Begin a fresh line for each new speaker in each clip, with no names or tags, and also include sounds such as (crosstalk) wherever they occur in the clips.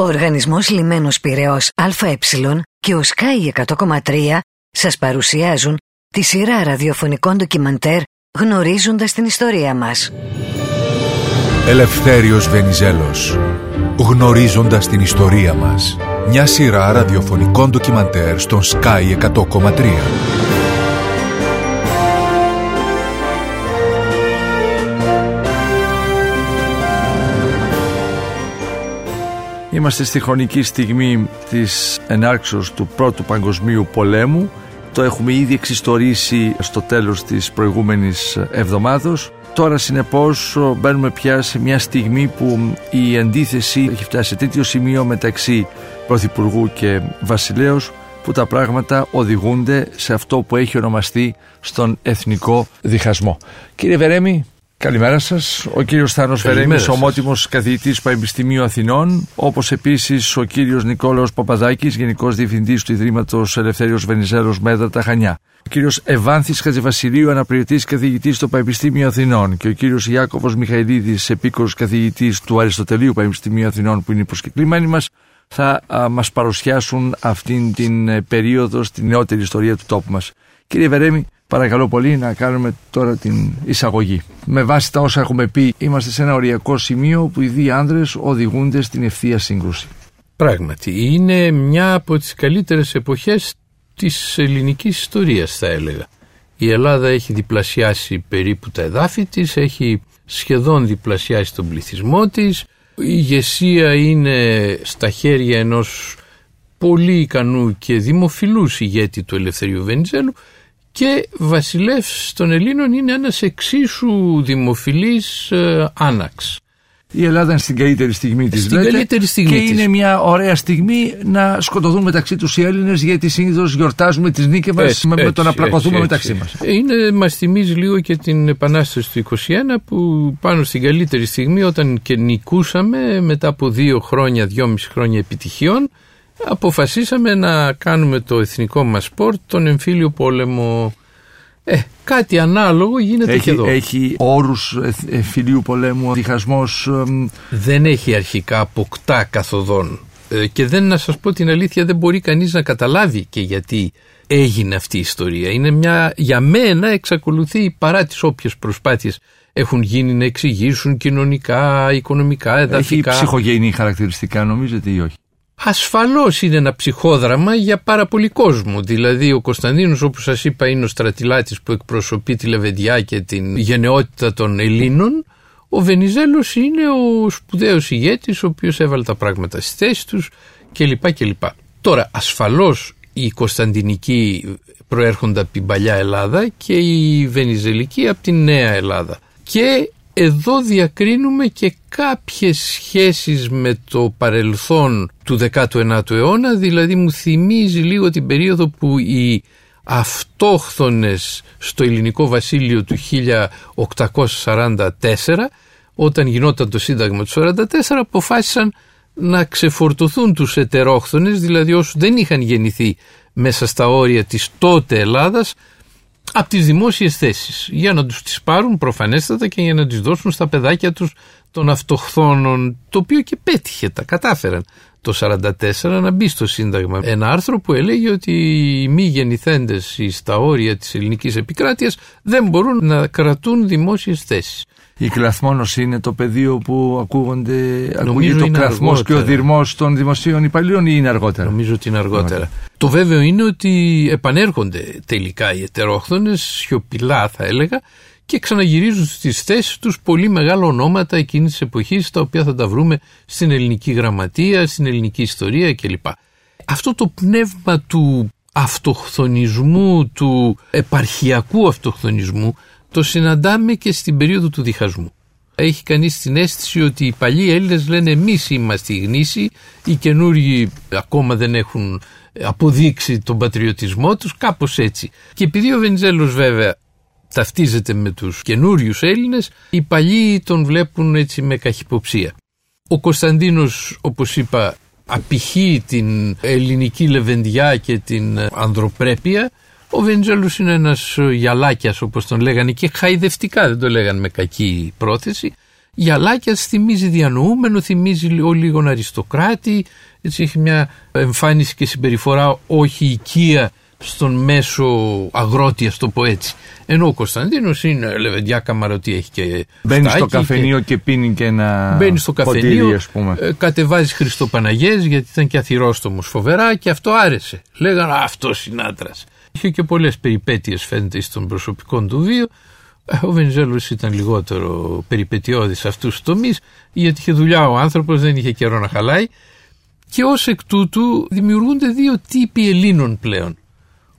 Ο Οργανισμός Λιμένος Πυραιός ΑΕ και ο Sky 100,3 σας παρουσιάζουν τη σειρά ραδιοφωνικών ντοκιμαντέρ γνωρίζοντας την ιστορία μας.
Ελευθέριος Βενιζέλος. Γνωρίζοντας την ιστορία μας. Μια σειρά ραδιοφωνικών ντοκιμαντέρ στον Sky 100,3.
Είμαστε στη χρονική στιγμή της ενάρξεως του Πρώτου Παγκοσμίου Πολέμου. Το έχουμε ήδη εξιστορήσει στο τέλος της προηγούμενης εβδομάδος. Τώρα συνεπώς μπαίνουμε πια σε μια στιγμή που η αντίθεση έχει φτάσει σε τέτοιο σημείο μεταξύ Πρωθυπουργού και Βασιλέως που τα πράγματα οδηγούνται σε αυτό που έχει ονομαστεί στον εθνικό διχασμό. Κύριε Βερέμι, Καλημέρα σας. Ο κύριος Θάνος Βερέμι, ομότιμος καθηγητής Πανεπιστημίου Αθηνών, όπως επίσης ο κύριος Νικόλαος Παπαδάκης, Γενικός Διευθυντής του Ιδρύματος Ελευθέριος Βενιζέλος Μέδρα τα Χανιά. Ο κύριος Ευάνθης Χατζηβασιλείου, αναπληρωτής καθηγητής στο Πανεπιστήμιο Αθηνών. Και ο κύριος Ιάκοβο Μιχαηλίδης, επίκορος καθηγητής του Αριστοτελείου Πανεπιστημίου Αθηνών, που είναι προσκεκλημένοι μας, θα μας παρουσιάσουν αυτήν την ε, περίοδο στην νεότερη ιστορία του τόπου μας. Κύριε Βερέμι, παρακαλώ πολύ να κάνουμε τώρα την εισαγωγή. Με βάση τα όσα έχουμε πει, είμαστε σε ένα οριακό σημείο που οι δύο άνδρες οδηγούνται στην ευθεία σύγκρουση.
Πράγματι, είναι μια από τις καλύτερες εποχές της ελληνικής ιστορίας θα έλεγα. Η Ελλάδα έχει διπλασιάσει περίπου τα εδάφη της, έχει σχεδόν διπλασιάσει τον πληθυσμό της, η ηγεσία είναι στα χέρια ενός πολύ ικανού και δημοφιλούς ηγέτη του Ελευθερίου Βενιζέλου και βασιλεύς των Ελλήνων είναι ένας εξίσου δημοφιλής ε, άναξ.
Η Ελλάδα είναι στην καλύτερη στιγμή της
στην καλύτερη στιγμή
και είναι μια ωραία στιγμή να σκοτωθούν μεταξύ τους οι Έλληνες γιατί συνήθως γιορτάζουμε τις νίκες μας με, το να πλακωθούμε μεταξύ μας.
Είναι, μας θυμίζει λίγο και την επανάσταση του 21 που πάνω στην καλύτερη στιγμή όταν και νικούσαμε μετά από δύο χρόνια, δυόμιση χρόνια επιτυχιών αποφασίσαμε να κάνουμε το εθνικό μας σπορ τον εμφύλιο πόλεμο. Ε, κάτι ανάλογο γίνεται
έχει,
και εδώ.
Έχει όρους εμφυλίου πολέμου, διχασμός...
Δεν έχει αρχικά αποκτά καθοδόν. Ε, και δεν να σας πω την αλήθεια δεν μπορεί κανείς να καταλάβει και γιατί έγινε αυτή η ιστορία. Είναι μια, για μένα εξακολουθεί παρά τις όποιες προσπάθειες έχουν γίνει να εξηγήσουν κοινωνικά, οικονομικά, εδαφικά.
Έχει ψυχογενή χαρακτηριστικά νομίζετε ή όχι;
Ασφαλώς είναι ένα ψυχόδραμα για πάρα πολύ κόσμο. Δηλαδή ο Κωνσταντίνος όπως σας είπα είναι ο στρατιλάτης που εκπροσωπεί τη Λεβεντιά και την γενναιότητα των Ελλήνων. Ο Βενιζέλος είναι ο σπουδαίος ηγέτης ο οποίος έβαλε τα πράγματα στη θέση τους κλπ. κλπ. Τώρα ασφαλώς οι Κωνσταντινικοί προέρχονται από την παλιά Ελλάδα και οι Βενιζελικοί από την νέα Ελλάδα. Και εδώ διακρίνουμε και κάποιες σχέσεις με το παρελθόν του 19ου αιώνα, δηλαδή μου θυμίζει λίγο την περίοδο που οι αυτόχθονες στο ελληνικό βασίλειο του 1844, όταν γινόταν το σύνταγμα του 1944, αποφάσισαν να ξεφορτωθούν τους ετερόχθονες, δηλαδή όσους δεν είχαν γεννηθεί μέσα στα όρια της τότε Ελλάδας, από τις δημόσιες θέσεις για να τους τις πάρουν προφανέστατα και για να τις δώσουν στα παιδάκια τους των αυτοχθόνων το οποίο και πέτυχε, τα κατάφεραν το 1944 να μπει στο Σύνταγμα ένα άρθρο που έλεγε ότι οι μη γεννηθέντες στα όρια της ελληνικής επικράτειας δεν μπορούν να κρατούν δημόσιες θέσεις.
Η κλαθμόνος είναι το πεδίο που ακούγονται, ακούγεται το κλαθμός και ο δυρμός των δημοσίων υπαλλήλων ή είναι αργότερα;
Νομίζω ότι είναι αργότερα. Το βέβαιο είναι ότι επανέρχονται τελικά οι ετερόχθονες, σιωπηλά θα έλεγα, και ξαναγυρίζουν στις θέσεις τους πολύ μεγάλα ονόματα εκείνης της εποχής τα οποία θα τα βρούμε στην ελληνική γραμματεία, στην ελληνική ιστορία κλπ. Αυτό το πνεύμα του αυτοχθονισμού, του επαρχιακού αυτοχθονισμού το συναντάμε και στην περίοδο του διχασμού. Έχει κανείς την αίσθηση ότι οι παλιοί Έλληνες λένε εμείς είμαστε η γνήση, οι καινούργοι ακόμα δεν έχουν αποδείξει τον πατριωτισμό τους, κάπως έτσι. Και επειδή ο Βενιζέλος βέβαια ταυτίζεται με τους καινούριους Έλληνες, οι παλιοί τον βλέπουν έτσι με καχυποψία. Ο Κωνσταντίνος, όπως είπα, απηχεί την ελληνική λεβεντιά και την ανδροπρέπεια ο Βενιζέλος είναι ένας γυαλάκιας όπως τον λέγανε και χαϊδευτικά δεν το λέγανε με κακή πρόθεση Γιαλάκια θυμίζει διανοούμενο, θυμίζει ο λίγον αριστοκράτη, έτσι έχει μια εμφάνιση και συμπεριφορά όχι οικία στον μέσο αγρότη, ας το πω έτσι. Ενώ ο Κωνσταντίνος είναι λεβεντιά καμαρωτή, έχει και.
Μπαίνει στο καφενείο και... και πίνει και ένα.
Μπαίνει στο καφενείο, ας πούμε. Ε, κατεβάζει Χριστοπαναγέ γιατί ήταν και αθυρόστομος φοβερά και αυτό άρεσε. Λέγανε αυτός είναι άντρας. Είχε και πολλές περιπέτειες φαίνεται στον προσωπικό του βίο. Ε, ο Βενιζέλος ήταν λιγότερο περιπετειώδης σε αυτούς τους τομείς, γιατί είχε δουλειά ο άνθρωπος, δεν είχε καιρό να χαλάει. Και ως εκ τούτου δημιουργούνται δύο τύποι Ελλήνων πλέον.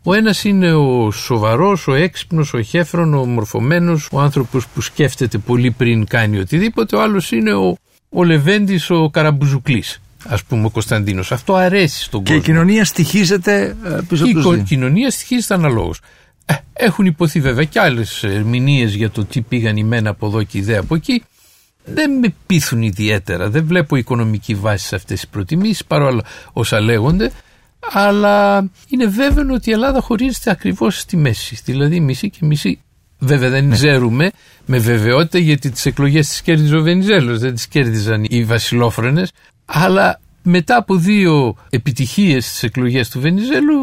Ο ένας είναι ο σοβαρός, ο έξυπνος, ο χέφρον, ο μορφωμένος, ο άνθρωπος που σκέφτεται πολύ πριν κάνει οτιδήποτε. Ο άλλος είναι ο, ο Λεβέντης, ο Καραμπουζουκλής. Α πούμε, ο Κωνσταντίνος. Αυτό αρέσει στον
κόσμο. Και η κοινωνία στοιχίζεται ε, πίσω από
τους Η κοινωνία στοιχίζεται αναλόγως. Ε, έχουν υποθεί βέβαια και άλλες ερμηνείε για το τι πήγαν οι μένα από εδώ και οι δε από εκεί. Δεν με πείθουν ιδιαίτερα. Δεν βλέπω οικονομική βάση σε αυτές τις προτιμήσεις παρόλα όσα λέγονται αλλά είναι βέβαιο ότι η Ελλάδα χωρίζεται ακριβώς στη μέση. Δηλαδή μισή και μισή. Βέβαια δεν ναι. ξέρουμε με βεβαιότητα γιατί τις εκλογές τις κέρδιζε ο Βενιζέλος, δεν τις κέρδιζαν οι βασιλόφρενες, αλλά μετά από δύο επιτυχίες στις εκλογές του Βενιζέλου,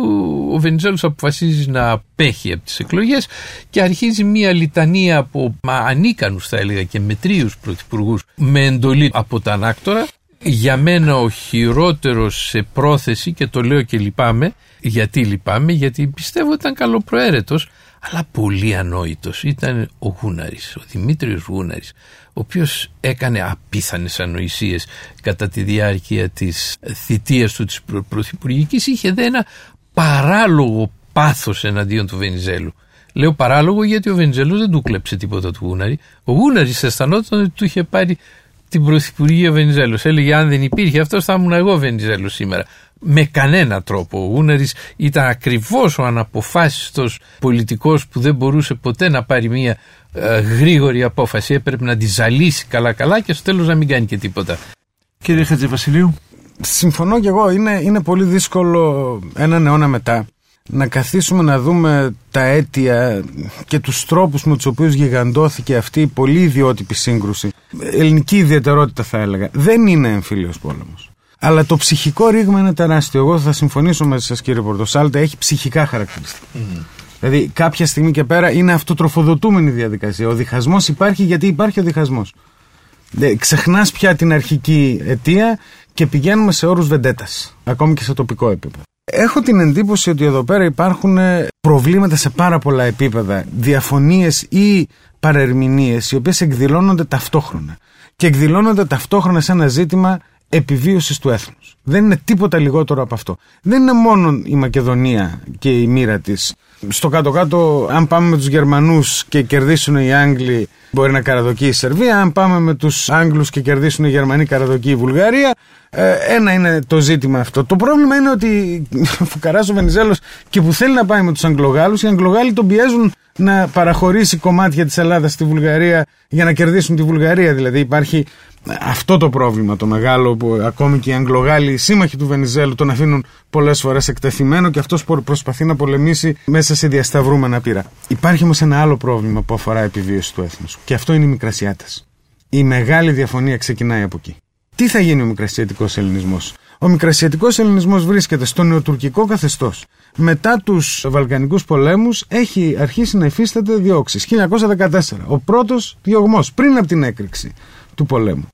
ο Βενιζέλος αποφασίζει να απέχει από τις εκλογές και αρχίζει μια λιτανία από μα, ανίκανους θα έλεγα και μετρίους πρωθυπουργούς με εντολή από τα ανάκτορα. Για μένα ο χειρότερος σε πρόθεση και το λέω και λυπάμαι γιατί λυπάμαι γιατί πιστεύω ότι ήταν καλοπροαίρετος αλλά πολύ ανόητος ήταν ο Γούναρης, ο Δημήτριος Γούναρης ο οποίος έκανε απίθανες ανοησίες κατά τη διάρκεια της θητείας του της πρωθυπουργικής είχε δε ένα παράλογο πάθος εναντίον του Βενιζέλου Λέω παράλογο γιατί ο Βενιζέλος δεν του κλέψε τίποτα του Γούναρη. Ο Γούναρης αισθανόταν ότι του είχε πάρει την Πρωθυπουργία Βενιζέλο. Έλεγε αν δεν υπήρχε αυτός θα ήμουν εγώ Βενιζέλος σήμερα. Με κανένα τρόπο. Ο Γούναρης ήταν ακριβώς ο αναποφάσιστος πολιτικός που δεν μπορούσε ποτέ να πάρει μια ε, γρήγορη απόφαση. Έπρεπε να τη ζαλίσει καλά καλά και στο τέλος να μην κάνει και τίποτα.
Κύριε Χατζηβασιλείου.
Συμφωνώ και εγώ. Είναι, είναι πολύ δύσκολο έναν αιώνα μετά να καθίσουμε να δούμε τα αίτια και τους τρόπους με τους οποίους γιγαντώθηκε αυτή η πολύ ιδιότυπη σύγκρουση. Ελληνική ιδιαιτερότητα θα έλεγα. Δεν είναι εμφύλιος πόλεμος. Αλλά το ψυχικό ρήγμα είναι τεράστιο. Εγώ θα συμφωνήσω μαζί σας κύριε Πορτοσάλτα, έχει ψυχικά χαρακτηριστικά. Mm. Δηλαδή κάποια στιγμή και πέρα είναι αυτοτροφοδοτούμενη διαδικασία. Ο διχασμός υπάρχει γιατί υπάρχει ο διχασμός. Ξεχνάς πια την αρχική αιτία και πηγαίνουμε σε όρους βεντέτας, ακόμη και σε τοπικό επίπεδο. Έχω την εντύπωση ότι εδώ πέρα υπάρχουν ε, προβλήματα σε πάρα πολλά επίπεδα, διαφωνίες ή παρερμηνίες οι οποίες εκδηλώνονται ταυτόχρονα και εκδηλώνονται ταυτόχρονα σε ένα ζήτημα επιβίωσης του έθνους. Δεν είναι τίποτα λιγότερο από αυτό. Δεν είναι μόνο η Μακεδονία και η μοίρα της. Στο κάτω-κάτω, αν πάμε με τους Γερμανούς και κερδίσουν οι Άγγλοι, μπορεί να καραδοκεί η Σερβία. Αν πάμε με τους Άγγλους και κερδίσουν οι Γερμανοί, καραδοκεί η Βουλγαρία. Ε, ένα είναι το ζήτημα αυτό. Το πρόβλημα είναι ότι φουκαράς (laughs) ο Βενιζέλος και που θέλει να πάει με τους Αγγλογάλους, οι Αγγλογάλοι τον πιέζουν να παραχωρήσει κομμάτια της Ελλάδας στη Βουλγαρία για να κερδίσουν τη Βουλγαρία. Δηλαδή υπάρχει αυτό το πρόβλημα το μεγάλο που ακόμη και οι Αγγλογάλοι, οι σύμμαχοι του Βενιζέλου, τον αφήνουν πολλές φορές εκτεθειμένο και αυτός προσπαθεί να πολεμήσει μέσα σε διασταυρούμενα πύρα. Υπάρχει όμως ένα άλλο πρόβλημα που αφορά επιβίωση του έθνους και αυτό είναι οι Μικρασιάτες. Η μεγάλη διαφωνία ξεκινάει από εκεί. Τι θα γίνει ο Μικρασιατικός Ελληνισμός; Ο Μικρασιατικός Ελληνισμός βρίσκεται στο νεοτουρκικό καθεστώς. Μετά τους Βαλκανικούς πολέμους έχει αρχίσει να υφίσταται διώξεις. 1914. Ο πρώτος διωγμός πριν από την έκρηξη του πολέμου.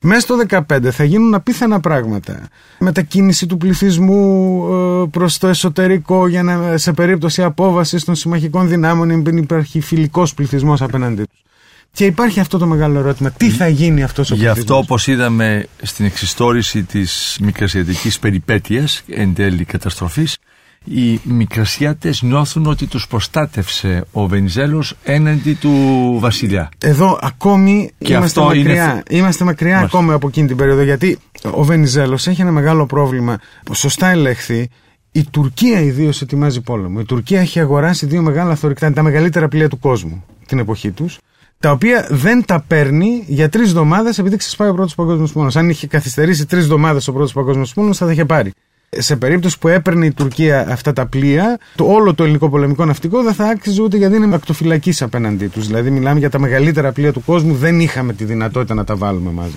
Μέσα στο 2015 θα γίνουν απίθανα πράγματα. Μετακίνηση του πληθυσμού ε, προς το εσωτερικό για να, σε περίπτωση απόβασης των συμμαχικών δυνάμεων να υπάρχει φιλικός πληθυσμός απέναντί τους. Και υπάρχει αυτό το μεγάλο ερώτημα. Τι θα γίνει αυτός ο
Γι' αυτό όπως είδαμε στην εξιστόρηση της μικρασιατικής περιπέτειας εν τέλει καταστροφής οι Μικρασιάτες νιώθουν ότι τους προστάτευσε ο Βενιζέλος έναντι του βασιλιά.
Εδώ ακόμη και είμαστε μακριά, είναι... είμαστε μακριά ακόμη από εκείνη την περίοδο γιατί ο Βενιζέλος έχει ένα μεγάλο πρόβλημα. Σωστά ελέγχθη, η Τουρκία ιδίως ετοιμάζει πόλεμο. Η Τουρκία έχει αγοράσει δύο μεγάλα θωρηκτά, τα μεγαλύτερα πλοία του κόσμου την εποχή τους, τα οποία δεν τα παίρνει για τρεις εβδομάδες επειδή ξεσπάει ο πρώτος παγκόσμιος πόλεμο. Αν είχε καθυστερήσει τρεις εβδομάδες ο πρώτος παγκόσμιος πόλεμο, θα τα είχε πάρει. Σε περίπτωση που έπαιρνε η Τουρκία αυτά τα πλοία, το όλο το ελληνικό πολεμικό ναυτικό δεν θα άξιζε ούτε γιατί είναι ακτοφυλακής απέναντί τους. Δηλαδή, μιλάμε για τα μεγαλύτερα πλοία του κόσμου, δεν είχαμε τη δυνατότητα να τα βάλουμε μαζί.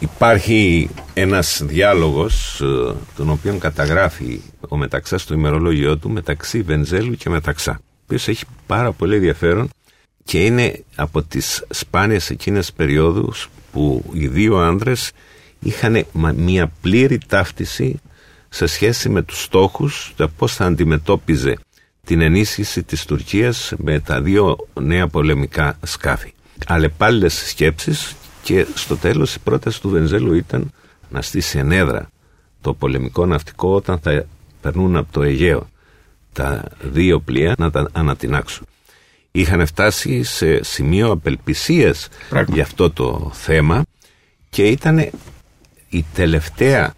Υπάρχει ένας διάλογος ε, τον οποίο καταγράφει ο Μεταξά στο ημερολόγιο του μεταξύ Βενζέλου και Μεταξά ο οποίος έχει πάρα πολύ ενδιαφέρον και είναι από τις σπάνιες εκείνες περιόδους που οι δύο άνδρες είχαν μια πλήρη ταύτιση σε σχέση με τους στόχους το πώς θα αντιμετώπιζε την ενίσχυση της Τουρκίας με τα δύο νέα πολεμικά σκάφη. Αλλεπάλληλες σκέψεις και στο τέλος η πρόταση του Βενζέλου ήταν να στήσει ενέδρα το πολεμικό ναυτικό όταν θα περνούν από το Αιγαίο τα δύο πλοία να τα ανατινάξουν. Είχαν φτάσει σε σημείο απελπισίας για αυτό το θέμα και ήταν η τελευταία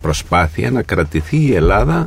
προσπάθεια να κρατηθεί η Ελλάδα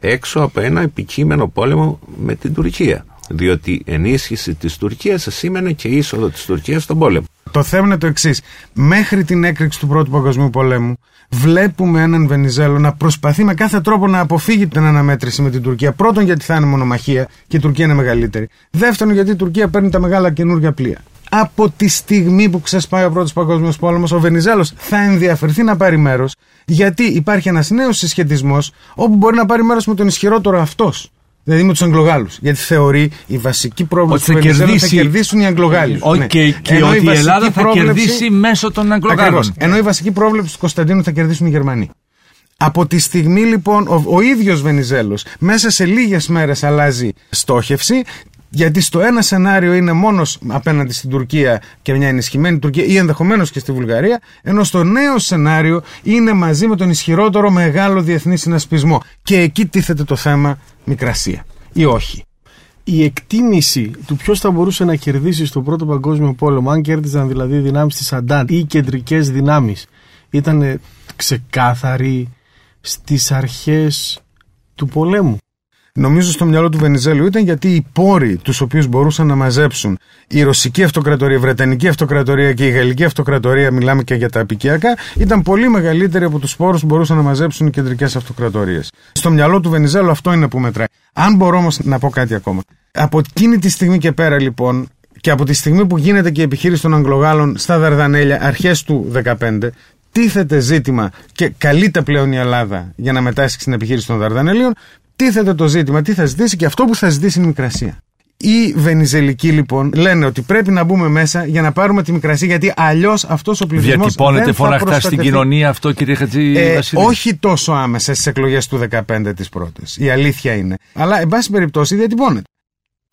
έξω από ένα επικείμενο πόλεμο με την Τουρκία. Διότι ενίσχυση της Τουρκίας σήμαινε και είσοδο της Τουρκίας στον πόλεμο.
Το θέμα είναι το εξής. Μέχρι την έκρηξη του Πρώτου Παγκοσμίου Πολέμου, βλέπουμε έναν Βενιζέλο να προσπαθεί με κάθε τρόπο να αποφύγει την αναμέτρηση με την Τουρκία. Πρώτον, γιατί θα είναι μονομαχία και η Τουρκία είναι μεγαλύτερη. Δεύτερον, γιατί η Τουρκία παίρνει τα μεγάλα καινούργια πλοία. Από τη στιγμή που ξεσπάει ο Πρώτος Παγκόσμιος Πόλεμος, ο Βενιζέλος θα ενδιαφερθεί να πάρει μέρος, γιατί υπάρχει ένας νέος συσχετισμός όπου μπορεί να πάρει μέρος με τον ισχυρότερο αυτός δηλαδή με τους Αγγλογάλους. Γιατί θεωρεί η βασική πρόβλεψη του Βενιζέλο θα κερδίσουν οι Αγγλογάλοι.
Όχι, ναι. και, και ότι η, Ελλάδα θα κερδίσει μέσω των Αγγλογάλων.
Ενώ η βασική πρόβλεψη του Κωνσταντίνου θα κερδίσουν οι Γερμανοί. Από τη στιγμή λοιπόν ο, ο ίδιος Βενιζέλος μέσα σε λίγες μέρες αλλάζει στόχευση γιατί στο ένα σενάριο είναι μόνος απέναντι στην Τουρκία και μια ενισχυμένη Τουρκία ή ενδεχομένως και στη Βουλγαρία, ενώ στο νέο σενάριο είναι μαζί με τον ισχυρότερο μεγάλο διεθνή συνασπισμό. Και εκεί τίθεται το θέμα Μικρασία ή όχι.
Η εκτίμηση του ποιος θα μπορούσε να κερδίσει στον Πρώτο Παγκόσμιο Πόλεμο, αν κέρδιζαν δηλαδή δυνάμεις της Αντάν ή κεντρικές δυνάμεις, ήταν ξεκάθαρη στις αρχές του πολέμου.
Νομίζω στο μυαλό του Βενιζέλου ήταν γιατί οι πόροι τους οποίους μπορούσαν να μαζέψουν η Ρωσική Αυτοκρατορία, η Βρετανική Αυτοκρατορία και η Γαλλική Αυτοκρατορία, μιλάμε και για τα απικιακά, ήταν πολύ μεγαλύτεροι από τους πόρους που μπορούσαν να μαζέψουν οι κεντρικές αυτοκρατορίες. Στο μυαλό του Βενιζέλου αυτό είναι που μετράει. Αν μπορώ όμως να πω κάτι ακόμα. Από εκείνη τη στιγμή και πέρα λοιπόν, και από τη στιγμή που γίνεται και η επιχείρηση των Αγγλογάλων στα Δαρδανέλια, αρχές του 2015, τίθεται ζήτημα και καλείται πλέον η Ελλάδα για να μετάσχει στην επιχείρηση των Δαρδανέλιων, τίθεται το ζήτημα, τι θα ζητήσει και αυτό που θα ζητήσει είναι η Μικρασία. Οι Βενιζελικοί λοιπόν λένε ότι πρέπει να μπούμε μέσα για να πάρουμε τη Μικρασία γιατί αλλιώς αυτός ο πληθυσμός.
Διατυπώνεται φωναχτά στην κοινωνία αυτό, κύριε Χατζη ε,
Όχι τόσο άμεσα στις εκλογές του 2015 τι πρώτε. Η αλήθεια είναι. Αλλά, εν πάση περιπτώσει, διατυπώνεται.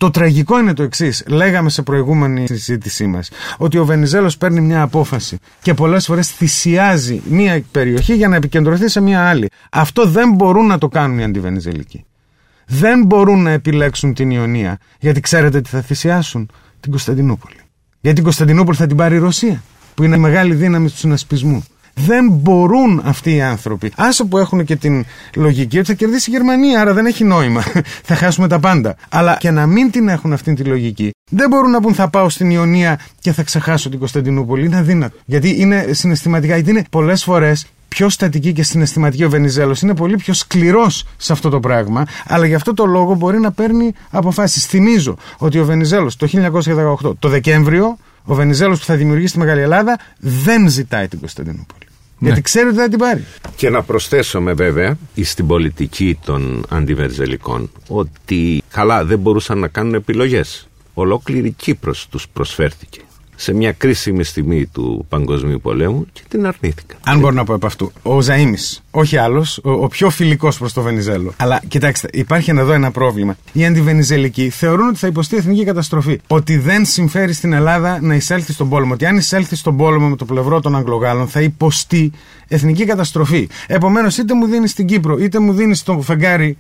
Το τραγικό είναι το εξής. Λέγαμε σε προηγούμενη συζήτησή μας ότι ο Βενιζέλος παίρνει μια απόφαση και πολλές φορές θυσιάζει μια περιοχή για να επικεντρωθεί σε μια άλλη. Αυτό δεν μπορούν να το κάνουν οι αντιβενιζελικοί. Δεν μπορούν να επιλέξουν την Ιωνία γιατί ξέρετε τι θα θυσιάσουν; Την Κωνσταντινούπολη. Γιατί την Κωνσταντινούπολη θα την πάρει η Ρωσία που είναι μεγάλη δύναμη του συνασπισμού. Δεν μπορούν αυτοί οι άνθρωποι. Άσο που έχουν και την λογική ότι θα κερδίσει η Γερμανία, άρα δεν έχει νόημα. (laughs) θα χάσουμε τα πάντα. Αλλά και να μην την έχουν αυτή τη λογική, δεν μπορούν να πούν θα πάω στην Ιωνία και θα ξεχάσω την Κωνσταντινούπολη. Είναι αδύνατο. Γιατί είναι συναισθηματικά, γιατί είναι πολλές φορές πιο στατική και συναισθηματική ο Βενιζέλος. Είναι πολύ πιο σκληρός σε αυτό το πράγμα, αλλά γι' αυτό το λόγο μπορεί να παίρνει αποφάσεις. Θυμίζω ότι ο Βενιζέλος το 1918, το Δεκέμβριο, ο Βενιζέλος που θα δημιουργήσει τη Μεγάλη Ελλάδα δεν ζητάει την Κωνσταντινούπολη. Ναι. Γιατί ξέρει ότι θα την πάρει.
Και να προσθέσουμε βέβαια στην πολιτική των αντιβερζελικών ότι καλά δεν μπορούσαν να κάνουν επιλογές. Ολόκληρη Κύπρος τους προσφέρθηκε σε μια κρίσιμη στιγμή του Παγκοσμίου Πολέμου και την αρνήθηκα.
Αν μπορώ να πω από αυτού. Ο Ζαήμι, όχι άλλος, ο, ο, πιο φιλικός προς το Βενιζέλο. Αλλά κοιτάξτε, υπάρχει εδώ ένα πρόβλημα. Οι αντιβενιζελικοί θεωρούν ότι θα υποστεί εθνική καταστροφή. Ότι δεν συμφέρει στην Ελλάδα να εισέλθει στον πόλεμο. Ότι αν εισέλθει στον πόλεμο με το πλευρό των Αγγλογάλων θα υποστεί εθνική καταστροφή. Επομένως, είτε μου δίνεις την Κύπρο, είτε μου δίνεις το φεγγάρι.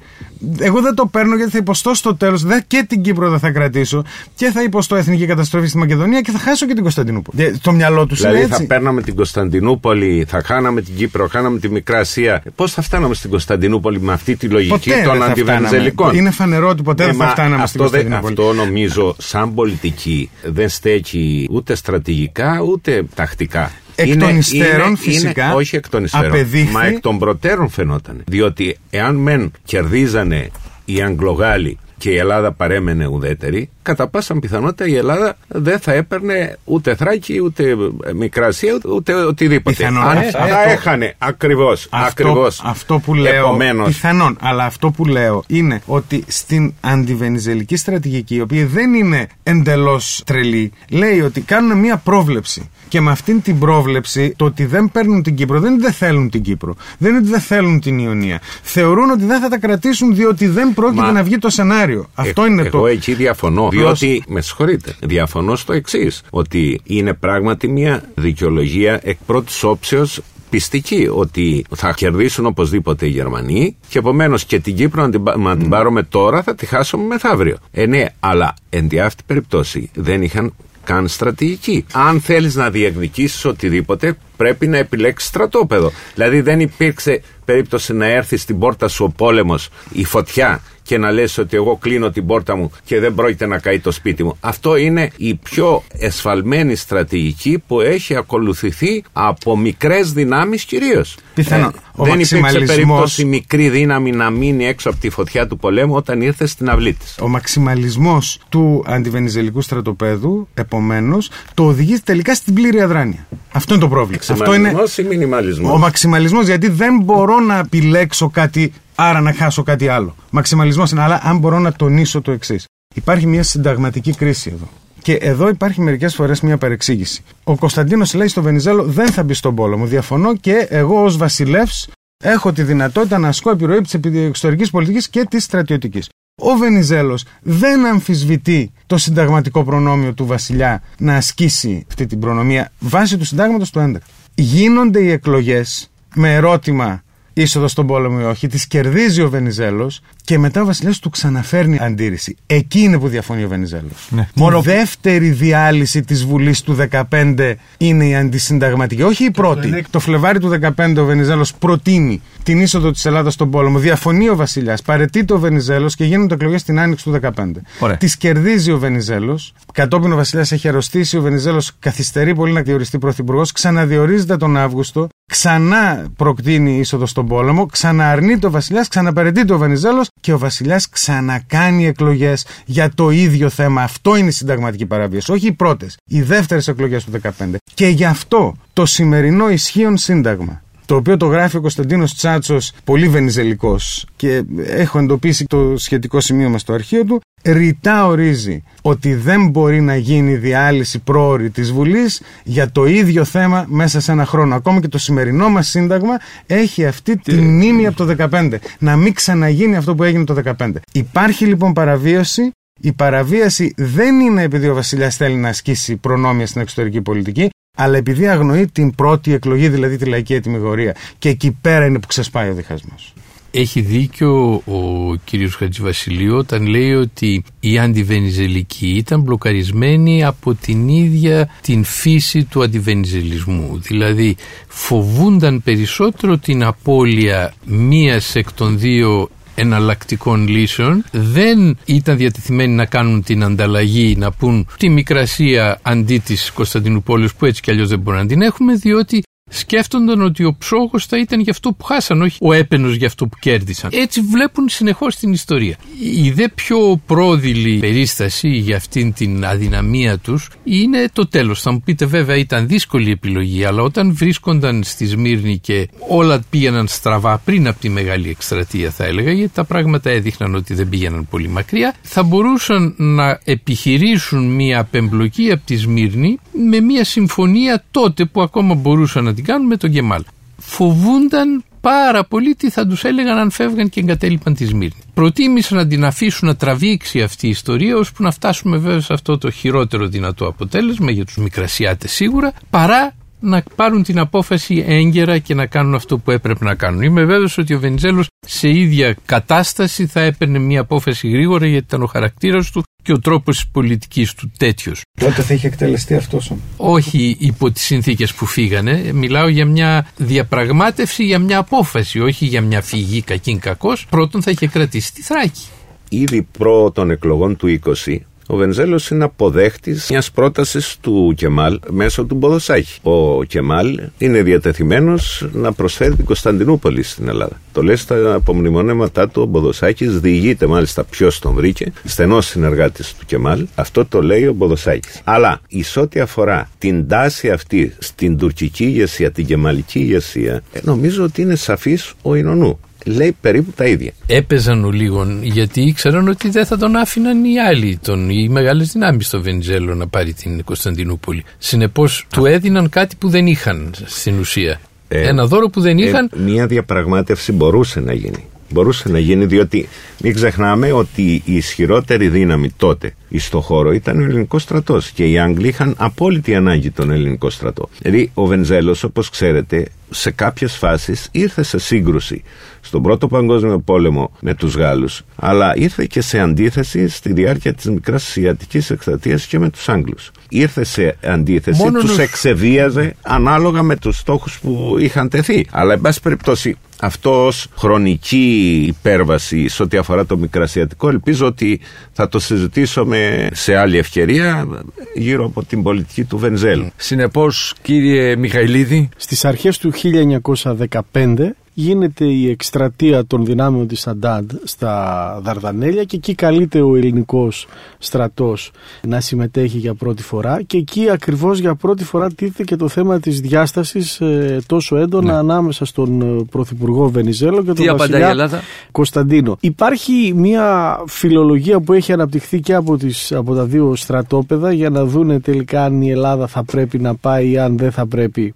Εγώ δεν το παίρνω γιατί θα υποστώ στο τέλος. Και την Κύπρο δεν θα κρατήσω και θα υποστώ εθνική καταστροφή στη Μακεδονία και θα χάσω και την Κωνσταντινούπολη. Το μυαλό τους
δηλαδή,
έτσι.
θα παίρναμε την Κωνσταντινούπολη, θα χάναμε την Κύπρο, χάναμε τη Μικρά Ασία Ασία, πώς θα φτάναμε στην Κωνσταντινούπολη με αυτή τη λογική
Ποτέ δεν
των
θα
αντιβενζελικών.
Είναι φανερό ότι ποτέ
Ε,
δεν θα
μα
φτάναμε στην
αυτό, δεν-
Κωνσταντινούπολη.
αυτό νομίζω σαν πολιτική δεν στέκει ούτε στρατηγικά ούτε τακτικά.
Εκ των υστέρων, φυσικά,
όχι εκ των υστέρων.
απεδείχθη-
Μα εκ των προτέρων φαινόταν. Διότι εάν μεν κερδίζανε οι Αγγλογάλοι και η Ελλάδα παρέμενε ουδέτερη, κατά πάσα πιθανότητα η Ελλάδα δεν θα έπαιρνε ούτε Θράκη, ούτε ε, Μικρασία, ούτε, ούτε οτιδήποτε.
Πιθανόν.
Αν
Ε,
θα
αυτό-
έχανε ακριβώς, ακριβώς.
αυτό που λέω.
Επομένως,
Πιθανόν. Αλλά αυτό που λέω είναι ότι στην αντιβενιζελική στρατηγική, η οποία δεν είναι εντελώς τρελή, λέει ότι κάνουν μια πρόβλεψη. Και με αυτήν την πρόβλεψη, το ότι δεν παίρνουν την Κύπρο, δεν είναι ότι δεν θέλουν την Κύπρο. Δεν είναι ότι δεν θέλουν την Ιωνία. Θεωρούν ότι δεν θα τα κρατήσουν διότι δεν πρόκειται
Μα-
να βγει το σενάριο. Αυτό
Ε,
είναι
εγώ
το.
εκεί διαφωνώ.
Ποιος-
Διότι, με συγχωρείτε, διαφωνώ στο εξής. Ότι είναι πράγματι μια δικαιολογία εκ πρώτης όψεως πιστική ότι θα κερδίσουν οπωσδήποτε οι Γερμανοί και επομένως και την Κύπρο να την, πα- να την πάρουμε τώρα θα τη χάσουμε μεθαύριο. Ε, ναι, αλλά εν τη αυτή περίπτωση δεν είχαν καν στρατηγική. Αν θέλεις να διεκδικήσεις οτιδήποτε πρέπει να επιλέξεις στρατόπεδο. Δηλαδή δεν υπήρξε περίπτωση να έρθει στην πόρτα σου ο πόλεμος, η φωτιά και να λες ότι εγώ κλείνω την πόρτα μου και δεν πρόκειται να καεί το σπίτι μου. Αυτό είναι η πιο εσφαλμένη στρατηγική που έχει ακολουθηθεί από μικρές δυνάμεις κυρίως.
Πιθανό. Ο
δεν υπήρξε
μαξιμαλισμός-
περίπτωση μικρή δύναμη να μείνει έξω από τη φωτιά του πολέμου όταν ήρθε στην αυλή της.
Ο μαξιμαλισμός του αντιβενιζελικού στρατοπέδου, επομένως, το οδηγεί τελικά στην πλήρη αδράνεια. Αυτό είναι το πρόβλημα. Αυτό είναι
Μαξιμαλισμός ή μινιμαλισμός;
ο μαξιμαλισμός, γιατί δεν μπορώ να επιλέξω κάτι, άρα να χάσω κάτι άλλο. Μαξιμαλισμός είναι, αλλά αν μπορώ να τονίσω το εξής. Υπάρχει μια συνταγματική κρίση εδώ. Και εδώ υπάρχει μερικές φορές μια παρεξήγηση. Ο Κωνσταντίνος λέει στο Βενιζέλο δεν θα μπει στον πόλεμο. Διαφωνώ και εγώ ως βασιλεύς έχω τη δυνατότητα να ασκώ επιρροή της εξωτερικής πολιτικής και της στρατιωτικής. Ο Βενιζέλος δεν αμφισβητεί το συνταγματικό προνόμιο του βασιλιά να ασκήσει αυτή την προνομία βάσει του συντάγματος του 11. Γίνονται οι εκλογές με ερώτημα είσοδος στον πόλεμο ή όχι, τις κερδίζει ο Βενιζέλος και μετά ο βασιλιάς του ξαναφέρνει αντίρρηση. Εκεί είναι που διαφωνεί ο Βενιζέλος.
Ναι.
Η δεύτερη διάλυση της Βουλής του 15 είναι η αντισυνταγματική, όχι η πρώτη. Το Φλεβάρι του 15 ο Βενιζέλος προτείνει την είσοδο της Ελλάδας στον πόλεμο. Διαφωνεί ο βασιλιάς, παρετείται ο Βενιζέλος και γίνονται εκλογές την άνοιξη του 15.
Ωραία.
Τις κερδίζει ο Βενιζέλος. Κατόπιν ο βασιλιάς έχει αρρωστήσει, ο Βενιζέλος καθυστερεί πολύ να διοριστεί πρωθυπουργός, ξαναδιορίζεται τον Αύγουστο, ξανά προκτείνει είσοδο στον πόλεμο, ξανααρνείται ο βασιλιάς, ξαναπαρετείται ο Βενιζέλος και ο βασιλιάς ξανακάνει εκλογές για το ίδιο θέμα. Αυτό είναι η συνταγματική παραβίαση, όχι οι πρώτες, οι δεύτερες εκλογές του 15. Και γι' αυτό το σημερινό ισχύον σύνταγμα το οποίο το γράφει ο Κωνσταντίνος Τσάτσος, πολύ βενιζελικός και έχω εντοπίσει το σχετικό σημείωμα στο αρχείο του, ρητά ορίζει ότι δεν μπορεί να γίνει διάλυση πρόορη της Βουλής για το ίδιο θέμα μέσα σε ένα χρόνο. Ακόμα και το σημερινό μας σύνταγμα έχει αυτή τη μνήμη από το 15. Να μην ξαναγίνει αυτό που έγινε το 15. Υπάρχει λοιπόν παραβίαση η παραβίαση δεν είναι επειδή ο Βασιλιάς θέλει να ασκήσει προνόμια στην εξωτερική πολιτική, αλλά επειδή αγνοεί την πρώτη εκλογή, δηλαδή τη λαϊκή ετοιμιγορία. Και εκεί πέρα είναι που ξεσπάει ο διχασμός.
Έχει δίκιο ο κύριος Χατζηβασιλείου όταν λέει ότι η αντιβενιζελική ήταν μπλοκαρισμένη από την ίδια την φύση του αντιβενιζελισμού. Δηλαδή φοβούνταν περισσότερο την απώλεια μίας εκ των δύο εναλλακτικών λύσεων δεν ήταν διατεθειμένοι να κάνουν την ανταλλαγή να πούν τη Μικρασία αντί της Κωνσταντινούπολης που έτσι κι αλλιώς δεν μπορούμε να την έχουμε διότι σκέφτονταν ότι ο ψόγος θα ήταν για αυτό που χάσαν, όχι ο έπαινος για αυτό που κέρδισαν. Έτσι βλέπουν συνεχώς την ιστορία. Η δε πιο πρόδειλη περίσταση για αυτήν την αδυναμία τους είναι το τέλος. Θα μου πείτε βέβαια ήταν δύσκολη επιλογή, αλλά όταν βρίσκονταν στη Σμύρνη και όλα πήγαιναν στραβά πριν από τη μεγάλη εκστρατεία θα έλεγα, γιατί τα πράγματα έδειχναν ότι δεν πήγαιναν πολύ μακριά, θα μπορούσαν να επιχειρήσουν μια απεμπλοκή από τη Σμύρνη με μια συμφωνία τότε που ακόμα μπορούσαν να την κάνουν με τον Κεμάλ. Φοβούνταν πάρα πολύ τι θα τους έλεγαν αν φεύγαν και εγκατέλειπαν τη Σμύρνη. Προτίμησαν να την αφήσουν να τραβήξει αυτή η ιστορία ώσπου να φτάσουμε βέβαια σε αυτό το χειρότερο δυνατό αποτέλεσμα για τους Μικρασιάτες σίγουρα παρά να πάρουν την απόφαση έγκαιρα και να κάνουν αυτό που έπρεπε να κάνουν. Είμαι βέβαιος ότι ο Βενιζέλος σε ίδια κατάσταση θα έπαιρνε μια απόφαση γρήγορα γιατί ήταν ο χαρακτήρας του και ο τρόπος της πολιτικής του τέτοιος.
Τότε θα είχε εκτελεστεί αυτός.
Όχι υπό τις συνθήκες που φύγανε. Μιλάω για μια διαπραγμάτευση, για μια απόφαση, όχι για μια φυγή κακήν κακό. Πρώτον θα είχε κρατήσει τη Θράκη.
Ήδη προ των εκλογών του 20 ο Βενζέλος είναι αποδέχτης μιας πρότασης του Κεμάλ μέσω του Μποδοσάκη. Ο Κεμάλ είναι διατεθειμένος να προσφέρει την Κωνσταντινούπολη στην Ελλάδα. Το λέει στα απομνημονέματά του ο Μποδοσάκης, διηγείται μάλιστα ποιος τον βρήκε, στενός συνεργάτης του Κεμάλ. Αυτό το λέει ο Μποδοσάκης. Αλλά εις ό,τι αφορά την τάση αυτή στην τουρκική ηγεσία, την κεμαλική ηγεσία, ε, νομίζω ότι είναι σαφής ο Ινωνού λέει περίπου τα ίδια.
Έπαιζαν ο λίγων γιατί ήξεραν ότι δεν θα τον άφηναν οι άλλοι, τον, οι μεγάλες δυνάμεις στο Βενιζέλο να πάρει την Κωνσταντινούπολη. Συνεπώς του έδιναν κάτι που δεν είχαν στην ουσία. Ε, Ένα δώρο που δεν είχαν.
Ε, μια διαπραγμάτευση μπορούσε να γίνει. Μπορούσε να γίνει διότι μην ξεχνάμε ότι η ισχυρότερη δύναμη τότε στο χώρο ήταν ο ελληνικός στρατός και οι Άγγλοι είχαν απόλυτη ανάγκη τον ελληνικό στρατό. Δηλαδή ο Βενζέλο, όπως ξέρετε, σε κάποιες φάσεις ήρθε σε σύγκρουση στον Πρώτο Παγκόσμιο Πόλεμο με τους Γάλλους, αλλά ήρθε και σε αντίθεση στη διάρκεια της μικράς Ασιατικής εκστρατείας και με τους Άγγλους. Ήρθε σε αντίθεση, τους εξεβίαζε ανάλογα με τους στόχους που είχαν τεθεί. Αλλά, εν πάση περιπτώσει, αυτός ως χρονική υπέρβαση σε ό,τι αφορά το μικρασιατικό ελπίζω ότι θα το συζητήσουμε σε άλλη ευκαιρία γύρω από την πολιτική του Βενζέλ.
Συνεπώς κύριε Μιχαηλίδη
Στις αρχές του 1915 γίνεται η εκστρατεία των δυνάμεων της Αντάντ στα Δαρδανέλια και εκεί καλείται ο ελληνικός στρατός να συμμετέχει για πρώτη φορά και εκεί ακριβώς για πρώτη φορά τίθεται και το θέμα της διάστασης ε, τόσο έντονα ναι. ανάμεσα στον ε, Πρωθυπουργό Βενιζέλο και τον Βασιλιά Κωνσταντίνο. Υπάρχει μια φιλολογία που έχει αναπτυχθεί και από, τις, από τα δύο στρατόπεδα για να δούνε τελικά αν η Ελλάδα θα πρέπει να πάει ή αν δεν θα πρέπει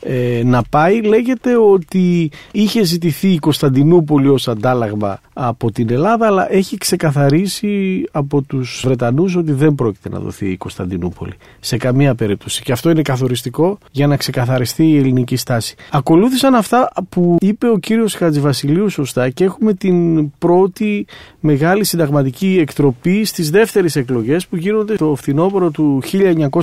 ε, να πάει. Λέγεται ότι είχε ζητηθεί η Κωνσταντινούπολη ως αντάλλαγμα από την Ελλάδα αλλά έχει ξεκαθαρίσει από τους Βρετανούς ότι δεν πρόκειται να δοθεί η Κωνσταντινούπολη σε καμία περίπτωση και αυτό είναι καθοριστικό για να ξεκαθαριστεί η ελληνική στάση. Ακολούθησαν αυτά που είπε ο κύριος Χατζηβασιλείου σωστά και έχουμε την πρώτη μεγάλη συνταγματική εκτροπή στις δεύτερες εκλογές που γίνονται το φθινόπωρο του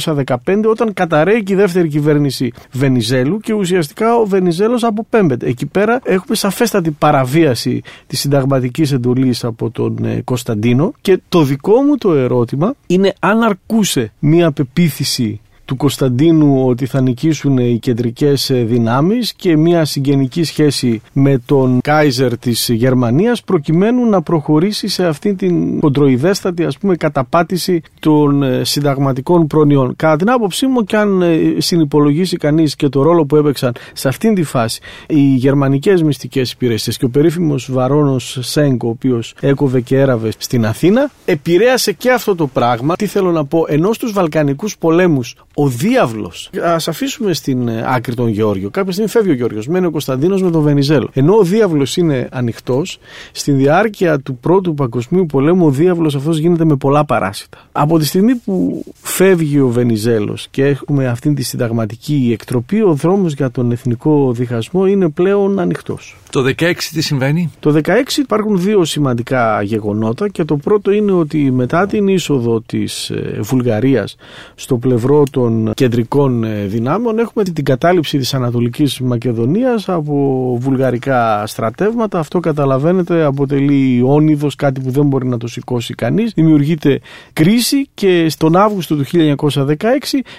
1915 όταν καταραίει και η δεύτερη κυβέρνηση Βενιζέλου και ουσιαστικά ο Βενιζέλος αποπέμπεται. Εκεί πέρα έχουμε σαφέστατη παραβίαση της συνταγματικής εντολής από τον ε, Κωνσταντίνο και το δικό μου το ερώτημα είναι αν αρκούσε μία πεποίθηση του Κωνσταντίνου ότι θα νικήσουν οι κεντρικές ε, δυνάμεις και μια συγγενική σχέση με τον Κάιζερ της Γερμανίας προκειμένου να προχωρήσει σε αυτή την κοντροϊδέστατη ας πούμε καταπάτηση των ε, συνταγματικών προνοιών. Κατά την άποψή μου και αν ε, συνυπολογίσει κανείς και το ρόλο που έπαιξαν σε αυτήν τη φάση οι γερμανικές μυστικές υπηρεσίες και ο περίφημος βαρόνος Σέγκο ο οποίος έκοβε και έραβε στην Αθήνα επηρέασε και αυτό το πράγμα. Τι θέλω να πω, ενώ στους Βαλκανικούς πολέμους ο διάβλος. Α αφήσουμε στην ε, άκρη τον Γεώργιο. Κάποια στιγμή φεύγει ο Γεώργιος. Μένει ο Κωνσταντίνος με τον Βενιζέλο. Ενώ ο διάβλος είναι ανοιχτός, στη διάρκεια του πρώτου παγκοσμίου πολέμου ο διάβλος αυτός γίνεται με πολλά παράσιτα. Από τη στιγμή που φεύγει ο Βενιζέλος και έχουμε αυτή τη συνταγματική εκτροπή, ο δρόμος για τον εθνικό διχασμό είναι πλέον ανοιχτός.
Το 16 τι συμβαίνει;
Το 16 υπάρχουν δύο σημαντικά γεγονότα και το πρώτο είναι ότι μετά την είσοδο της ε, Βουλγαρίας στο πλευρό των κεντρικών ε, δυνάμεων έχουμε την κατάληψη της Ανατολικής Μακεδονίας από βουλγαρικά στρατεύματα. Αυτό καταλαβαίνετε αποτελεί όνειδος, κάτι που δεν μπορεί να το σηκώσει κανείς. Δημιουργείται κρίση και στον Αύγουστο του 1916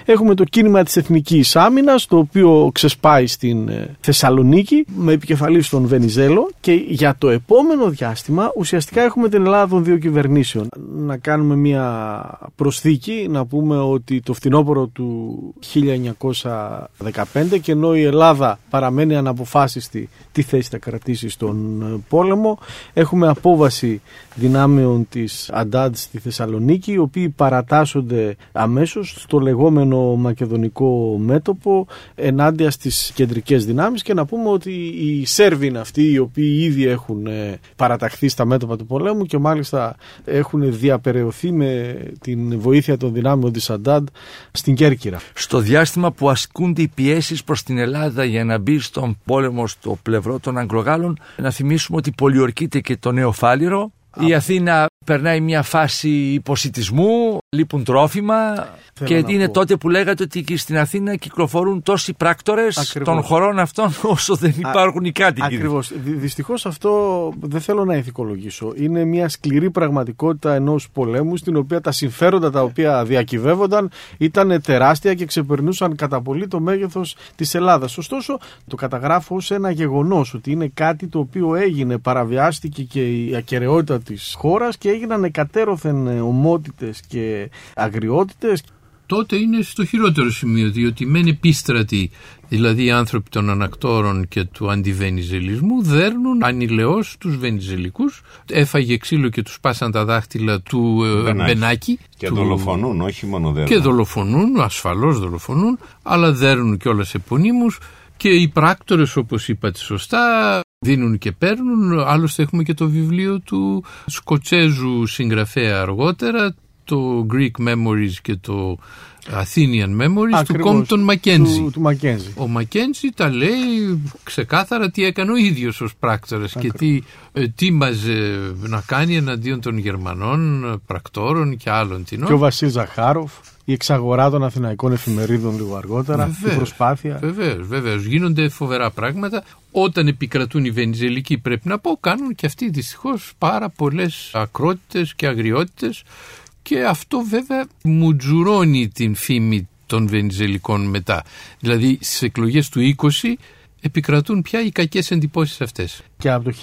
έχουμε το κίνημα της Εθνικής Άμυνας το οποίο ξεσπάει στην ε, Θεσσαλονίκη με επικεφαλής στον Βενιζέλο και για το επόμενο διάστημα ουσιαστικά έχουμε την Ελλάδα των δύο κυβερνήσεων. Να κάνουμε μια προσθήκη, να πούμε ότι το φθινόπωρο του 1915 και ενώ η Ελλάδα παραμένει αναποφάσιστη τι θέση θα κρατήσει στον πόλεμο, έχουμε απόβαση δυνάμεων της Αντάντ στη Θεσσαλονίκη οι οποίοι παρατάσσονται αμέσως στο λεγόμενο μακεδονικό μέτωπο ενάντια στις κεντρικές δυνάμεις. Και να πούμε ότι οι Σέρβοι είναι αυτοί οι οποίοι ήδη έχουν ε, παραταχθεί στα μέτωπα του πολέμου και μάλιστα έχουν διαπεραιωθεί με την βοήθεια των δυνάμεων της Αντάντ στην Κέρκυρα.
Στο διάστημα που ασκούνται οι πιέσεις προς την Ελλάδα για να μπει στον πόλεμο στο πλευρό των Αγγλογάλων, να θυμίσουμε ότι πολιορκείται και το νέο Φάληρο. Η Αθήνα περνάει μια φάση υποσυτισμού, λείπουν τρόφιμα
Θέλω
και
να
είναι
πω.
τότε που λέγατε ότι και στην Αθήνα κυκλοφορούν τόσοι πράκτορες
Ακριβώς.
των χωρών αυτών όσο δεν υπάρχουν οι κάτοικοι.
Ακριβώς. Δυστυχώς αυτό δεν θέλω να ηθικολογήσω. Είναι μια σκληρή πραγματικότητα ενός πολέμου στην οποία τα συμφέροντα τα οποία διακυβεύονταν ήταν τεράστια και ξεπερνούσαν κατά πολύ το μέγεθος της Ελλάδας. Ωστόσο, το καταγράφω ως ένα γεγονός ότι είναι κάτι το οποίο έγινε, παραβιάστηκε και η ακαιρεότητα της χώρας και έγιναν εκατέρωθεν ομότητες και αγριότητες.
τότε είναι στο χειρότερο σημείο, διότι μεν επίστρατοι, δηλαδή οι άνθρωποι των ανακτόρων και του αντιβενιζελισμού, δέρνουν ανηλαιώς τους βενιζελικούς. Έφαγε ξύλο και τους πάσαν τα δάχτυλα του ε,
Μπενάκη.
Μπενάκη.
Και
του-
δολοφονούν, όχι μόνο δέρνουν.
Και δολοφονούν, ασφαλώς δολοφονούν, αλλά δέρνουν κιόλας επωνύμους και οι πράκτορες όπως είπατε σωστά δίνουν και παίρνουν. Άλλωστε έχουμε και το βιβλίο του Σκοτσέζου συγγραφέα αργότερα, το Greek Memories και το Athenian Memories
Ακριβώς,
του Compton Mackenzie.
Του, του Μακένζη.
Ο Μακέντζι τα λέει ξεκάθαρα τι έκανε ο ίδιος ως πράκτορας και τι ε, τίμαζε να κάνει εναντίον των Γερμανών ε, πρακτόρων και άλλων την
Και ο Βασίλ Ζαχάροφ, η εξαγορά των αθηναϊκών εφημερίδων λίγο αργότερα, η
Βεβαίως.
προσπάθεια.
Βεβαίως, βεβαίως. Γίνονται φοβερά πράγματα. Όταν επικρατούν οι Βενιζελικοί, πρέπει να πω, κάνουν και αυτοί δυστυχώς πάρα πολλές ακρότητες και αγριότητες. Και αυτό βέβαια μου τζουρώνει την φήμη των Βενιζελικών μετά. Δηλαδή στις εκλογές του 20 επικρατούν πια οι κακές εντυπώσεις αυτές.
Και από το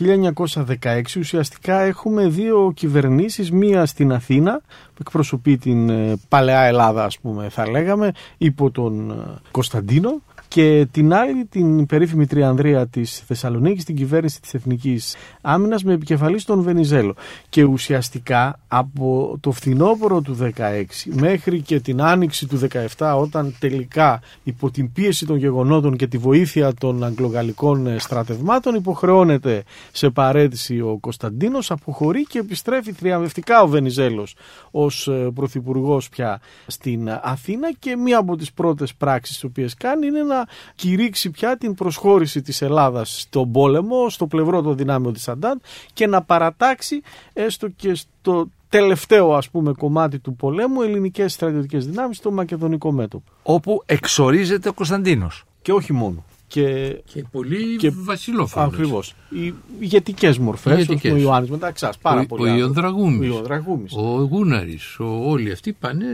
1916 ουσιαστικά έχουμε δύο κυβερνήσεις, μία στην Αθήνα που εκπροσωπεί την ε, παλαιά Ελλάδα ας πούμε θα λέγαμε υπό τον ε, Κωνσταντίνο και την άλλη την περίφημη Τριανδρία της Θεσσαλονίκης την κυβέρνηση της Εθνικής Άμυνας με επικεφαλής τον Βενιζέλο. Και ουσιαστικά από το φθινόπωρο του 16 μέχρι και την άνοιξη του 17 όταν τελικά υπό την πίεση των γεγονότων και τη βοήθεια των αγγλογαλλικών ε, στρατευμάτων υποχρεώνεται σε παρέτηση ο Κωνσταντίνος αποχωρεί και επιστρέφει θριαμβευτικά ο Βενιζέλος ως ε, πρωθυπουργός πια στην Αθήνα. Και μία από τις πρώτες πράξεις τις οποίες κάνει είναι να κηρύξει πια την προσχώρηση της Ελλάδας στον πόλεμο, στο πλευρό των δυνάμεων της Αντάντ και να παρατάξει έστω και στο τελευταίο ας πούμε κομμάτι του πολέμου ελληνικές στρατιωτικές δυνάμεις στο μακεδονικό μέτωπο.
Όπου εξορίζεται ο Κωνσταντίνος.
Και όχι μόνο. Και
Και πολύ
Και-
βασιλόφωνος.
Ακριβώς. Οι ηγετικές μορφές,
Ηγετικές.
ο Ιωάννης Μεταξά. Πάρα
Ο,
πολύ.
ο
άνθρωποι.
Ιονδραγούμης.
Ο Ιονδραγούμης.
Ο Γούναρης, ο, όλοι αυτοί πάνε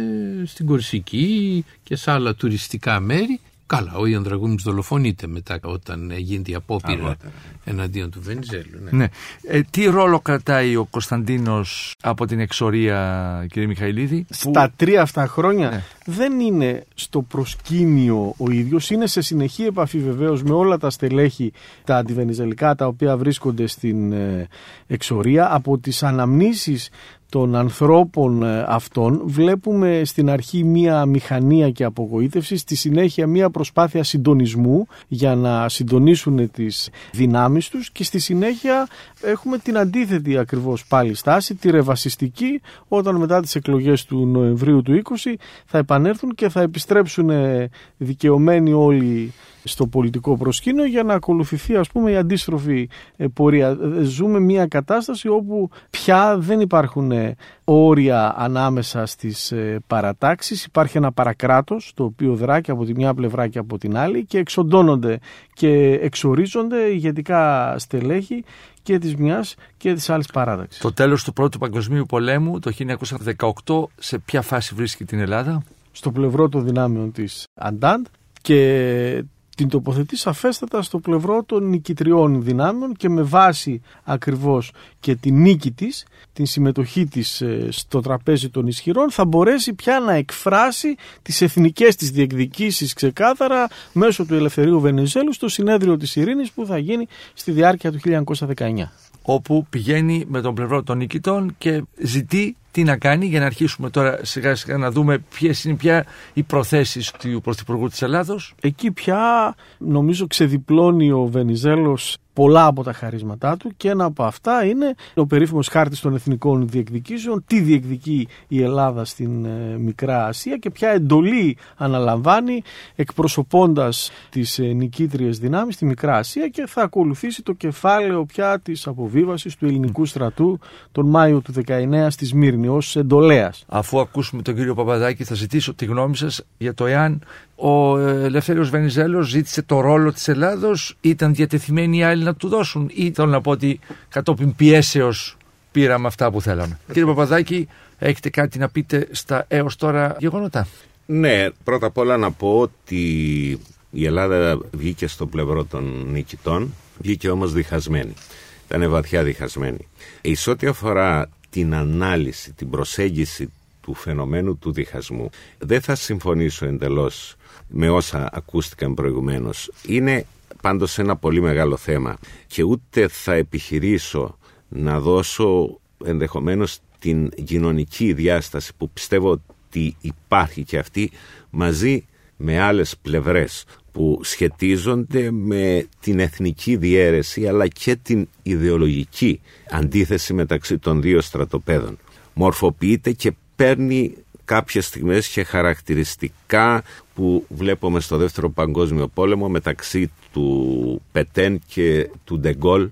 στην Κορσική και σε άλλα τουριστικά μέρη. Καλά, ο Ιονδραγούμης δολοφονείται μετά όταν γίνεται η απόπειρα
Αργότερα.
εναντίον του Βενιζέλου. Ναι.
Ναι. Ε, τι ρόλο κρατάει ο Κωνσταντίνος από την εξορία, κύριε Μιχαηλίδη. που-
Στα τρία αυτά χρόνια
Ναι.
Δεν είναι στο προσκήνιο ο ίδιος, είναι σε συνεχή επαφή βεβαίως με όλα τα στελέχη τα αντιβενιζελικά τα οποία βρίσκονται στην ε, εξορία. Από τις αναμνήσεις των ανθρώπων ε, αυτών βλέπουμε στην αρχή μία μηχανία και απογοήτευση, στη συνέχεια μία προσπάθεια συντονισμού για να συντονίσουν τις δυνάμεις τους και στη συνέχεια έχουμε την αντίθετη ακριβώς πάλι στάση, τη ρεβασιστική όταν μετά τις εκλογές του Νοεμβρίου του 20 θα επανέλθουν και θα επιστρέψουν ε, δικαιωμένοι όλοι στο πολιτικό προσκήνιο για να ακολουθηθεί ας πούμε η αντίστροφη ε, πορεία. Ε, Ζούμε μια κατάσταση όπου πια δεν υπάρχουν ε, όρια ανάμεσα στις ε, παρατάξεις. Υπάρχει ένα παρακράτος το οποίο δρά και από τη μια πλευρά και από την άλλη και εξοντώνονται και εξορίζονται ηγετικά στελέχη και της μιας και της άλλης παράταξης.
Το τέλος του Πρώτου Παγκοσμίου Πολέμου το 1918 σε ποια φάση βρίσκει την Ελλάδα;
στο πλευρό των δυνάμεων της Αντάντ και την τοποθετεί σαφέστατα στο πλευρό των νικητριών δυνάμεων και με βάση ακριβώς και την νίκη της, την συμμετοχή της ε, στο τραπέζι των ισχυρών θα μπορέσει πια να εκφράσει τις εθνικές της διεκδικήσεις ξεκάθαρα μέσω του Ελευθερίου Βενιζέλου στο συνέδριο της Ειρήνης που θα γίνει στη διάρκεια του 1919.
όπου πηγαίνει με τον πλευρό των νικητών και ζητεί τι να κάνει για να αρχίσουμε τώρα σιγά σιγά να δούμε ποιες είναι πια οι προθέσεις του Πρωθυπουργού της Ελλάδος.
Εκεί πια νομίζω ξεδιπλώνει ο Βενιζέλος πολλά από τα χαρίσματά του και ένα από αυτά είναι ο περίφημος χάρτης των εθνικών διεκδικήσεων, τι διεκδικεί η Ελλάδα στην ε, Μικρά Ασία και ποια εντολή αναλαμβάνει εκπροσωπώντας τις ε, νικήτριες δυνάμεις στη Μικρά Ασία και θα ακολουθήσει το κεφάλαιο πια της αποβίβασης του ελληνικού στρατού τον Μάιο του 19 στη Σμύρνη ως εντολέας.
Αφού ακούσουμε τον κύριο Παπαδάκη θα ζητήσω τη γνώμη σας για το εάν ο Ελευθέριος Βενιζέλος ζήτησε το ρόλο της Ελλάδος ήταν διατεθειμένοι οι άλλοι να του δώσουν ή θέλω να πω ότι κατόπιν πιέσεως πήραμε αυτά που θέλαμε. Κύριε Παπαδάκη, έχετε κάτι να πείτε στα έως τώρα γεγονότα;
Ναι, πρώτα απ' όλα να πω ότι η Ελλάδα βγήκε στο πλευρό των νικητών, βγήκε όμως διχασμένη. Ήταν βαθιά διχασμένη. Εις ό,τι αφορά την ανάλυση, την προσέγγιση του φαινομένου του διχασμού, δεν θα συμφωνήσω εντελώς με όσα ακούστηκαν προηγουμένως. Είναι πάντως ένα πολύ μεγάλο θέμα και ούτε θα επιχειρήσω να δώσω ενδεχομένως την κοινωνική διάσταση που πιστεύω ότι υπάρχει και αυτή μαζί με άλλες πλευρές που σχετίζονται με την εθνική διαίρεση αλλά και την ιδεολογική αντίθεση μεταξύ των δύο στρατοπέδων. Μορφοποιείται και παίρνει κάποιες στιγμές και χαρακτηριστικά που βλέπουμε στο δεύτερο παγκόσμιο πόλεμο μεταξύ του Πετέν και του Ντεγκόλ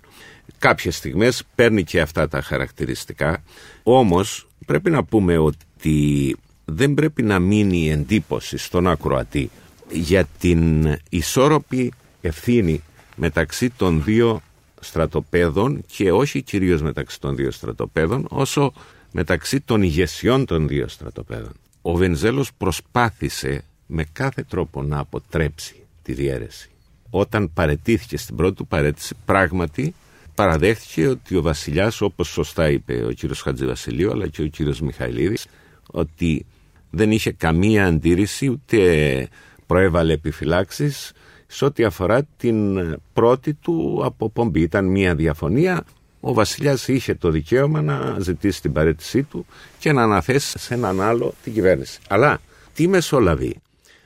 κάποιες στιγμές παίρνει και αυτά τα χαρακτηριστικά όμως πρέπει να πούμε ότι δεν πρέπει να μείνει η εντύπωση στον ακροατή για την ισόρροπη ευθύνη μεταξύ των δύο στρατοπέδων και όχι κυρίως μεταξύ των δύο στρατοπέδων όσο μεταξύ των ηγεσιών των δύο στρατοπέδων. Ο Βενζέλος προσπάθησε με κάθε τρόπο να αποτρέψει τη διαίρεση. Όταν παρετήθηκε στην πρώτη του παρέτηση, πράγματι παραδέχτηκε ότι ο βασιλιάς, όπως σωστά είπε ο κύριος Χατζηβασιλείου αλλά και ο κύριος Μιχαηλίδης, ότι δεν είχε καμία αντίρρηση ούτε προέβαλε επιφυλάξεις σε ό,τι αφορά την πρώτη του αποπομπή. Ήταν μια διαφωνία ο βασιλιάς είχε το δικαίωμα να ζητήσει την παρέτησή του και να αναθέσει σε έναν άλλο την κυβέρνηση. Αλλά τι μεσολαβεί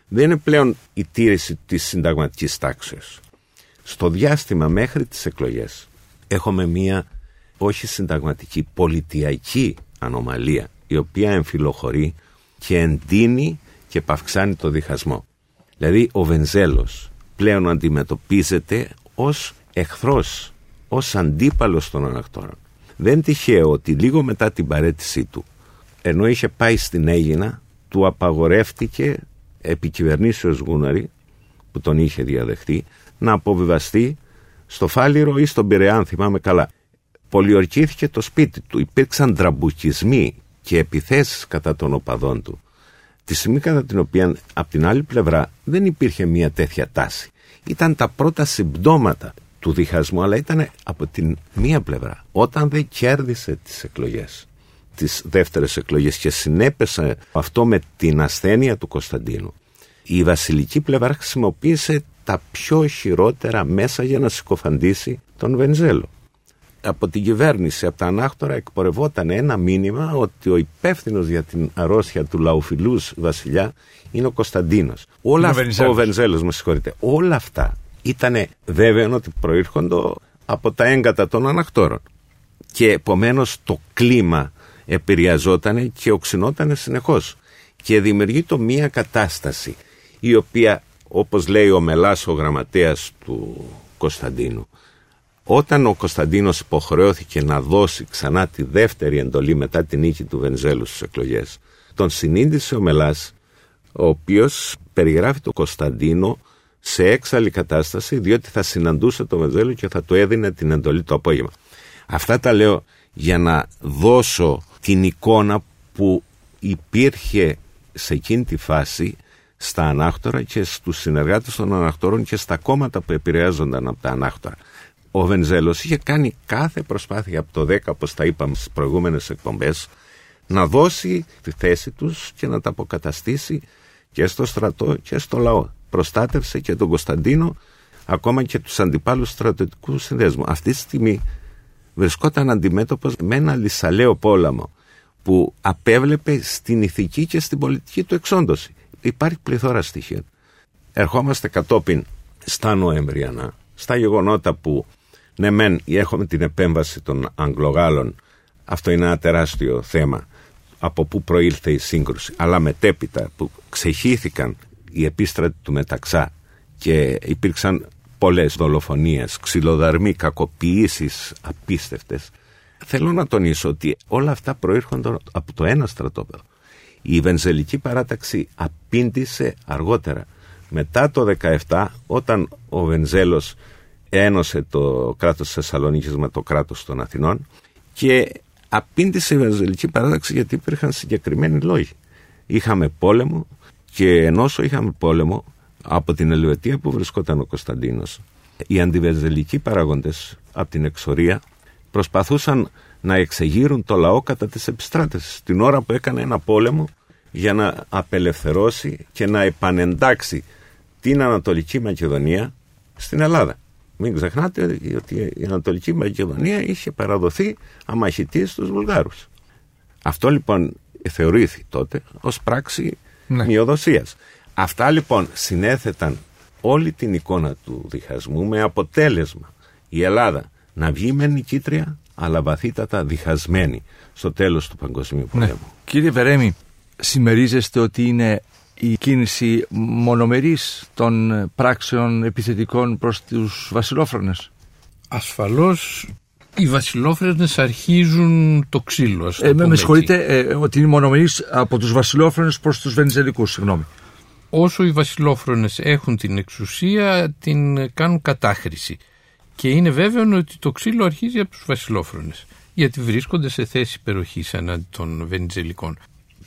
δεν είναι πλέον η τήρηση της συνταγματικής τάξεως. Στο διάστημα μέχρι τις εκλογές έχουμε μία όχι συνταγματική, πολιτιακή ανομαλία η οποία εμφυλοχωρεί και εντείνει και παυξάνει το διχασμό. Δηλαδή ο Βενζέλος πλέον αντιμετωπίζεται ως εχθρός ως αντίπαλος των ανακτόρων. Δεν τυχαίο ότι λίγο μετά την παρέτησή του, ενώ είχε πάει στην Έγινα, του απαγορεύτηκε επί κυβερνήσεως Γούναρη, που τον είχε διαδεχτεί, να αποβιβαστεί στο Φάληρο ή στον Πειραιά, αν θυμάμαι καλά. Πολιορκήθηκε το σπίτι του. Υπήρξαν τραμπουκισμοί και επιθέσεις κατά των οπαδών του. Τη στιγμή κατά την οποία από την άλλη πλευρά δεν υπήρχε μια τέτοια τάση. Ήταν τα πρώτα συμπτώματα του διχασμού, αλλά ήταν από την μία πλευρά. Όταν δεν κέρδισε τις εκλογές, τις δεύτερες εκλογές και συνέπεσε αυτό με την ασθένεια του Κωνσταντίνου, η βασιλική πλευρά χρησιμοποίησε τα πιο χειρότερα μέσα για να συκοφαντήσει τον Βενζέλο. Από την κυβέρνηση, από τα ανάκτορα εκπορευόταν ένα μήνυμα ότι ο υπεύθυνος για την αρρώστια του λαοφιλούς βασιλιά είναι ο Κωνσταντίνος. Όλα αυτά, ο Βενζέλος, με συγχωρείτε. Όλα αυτά ήταν βέβαιο ότι προήρχονται από τα έγκατα των ανακτόρων. Και επομένως το κλίμα επηρεαζόταν και οξυνόταν συνεχώς. Και δημιουργεί το μία κατάσταση η οποία όπως λέει ο Μελάς ο γραμματέας του Κωνσταντίνου όταν ο Κωνσταντίνος υποχρεώθηκε να δώσει ξανά τη δεύτερη εντολή μετά την νίκη του Βενζέλου στις εκλογές τον συνήντησε ο Μελάς ο οποίος περιγράφει τον Κωνσταντίνο σε έξαλλη κατάσταση διότι θα συναντούσε το Βενζέλο και θα του έδινε την εντολή το απόγευμα. Αυτά τα λέω για να δώσω την εικόνα που υπήρχε σε εκείνη τη φάση στα ανάκτορα και στους συνεργάτες των ανακτόρων και στα κόμματα που επηρεάζονταν από τα ανάκτορα. Ο Βενζέλος είχε κάνει κάθε προσπάθεια από το 10, όπως τα είπαμε στις προηγούμενες εκπομπές, να δώσει τη θέση τους και να τα αποκαταστήσει και στο στρατό και στο λαό προστάτευσε και τον Κωνσταντίνο ακόμα και τους αντιπάλους στρατιωτικού συνδέσμου. Αυτή τη στιγμή βρισκόταν αντιμέτωπος με ένα λυσαλαίο πόλεμο που απέβλεπε στην ηθική και στην πολιτική του εξόντωση. Υπάρχει πληθώρα στοιχείων. Ερχόμαστε κατόπιν στα Νοεμβριανά, στα γεγονότα που ναι μεν έχουμε την επέμβαση των Αγγλογάλων, αυτό είναι ένα τεράστιο θέμα από πού προήλθε η σύγκρουση, αλλά μετέπειτα που ξεχύθηκαν οι επίστρατοι του Μεταξά και υπήρξαν πολλές δολοφονίες, ξυλοδαρμοί, κακοποιήσεις απίστευτες. Θέλω να τονίσω ότι όλα αυτά προήρχονται από το ένα στρατόπεδο. Η Βενζελική παράταξη απήντησε αργότερα. Μετά το 17 όταν ο Βενζέλος ένωσε το κράτος της Θεσσαλονίκης με το κράτος των Αθηνών και απήντησε η Βενζελική παράταξη γιατί υπήρχαν συγκεκριμένοι λόγοι. Είχαμε πόλεμο και ενώ είχαμε πόλεμο από την Ελβετία που βρισκόταν ο Κωνσταντίνος οι αντιβενζελικοί παράγοντες από την εξορία προσπαθούσαν να εξεγείρουν το λαό κατά τις επιστράτες την ώρα που έκανε ένα πόλεμο για να απελευθερώσει και να επανεντάξει την Ανατολική Μακεδονία στην Ελλάδα. Μην ξεχνάτε ότι η Ανατολική Μακεδονία είχε παραδοθεί αμαχητής στους Βουλγάρους. Αυτό λοιπόν θεωρήθη τότε ως πράξη ναι. μειοδοσίας. Αυτά λοιπόν συνέθεταν όλη την εικόνα του διχασμού με αποτέλεσμα η Ελλάδα να βγει με νικήτρια αλλά βαθύτατα διχασμένη στο τέλος του Παγκοσμίου ναι. Πολέμου.
Κύριε Βερέμι, συμμερίζεστε ότι είναι η κίνηση μονομερής των πράξεων επιθετικών προς τους βασιλόφρονες;
Ασφαλώς οι βασιλόφρονες αρχίζουν το ξύλο. Ας
ε, με συγχωρείτε ε, ότι είναι μονομερής από τους βασιλόφρονες προς τους βενιζελικούς, συγγνώμη.
Όσο οι βασιλόφρονες έχουν την εξουσία την κάνουν κατάχρηση. Και είναι βέβαιο ότι το ξύλο αρχίζει από τους βασιλόφρονες γιατί βρίσκονται σε θέση υπεροχής ανά των βενιζελικών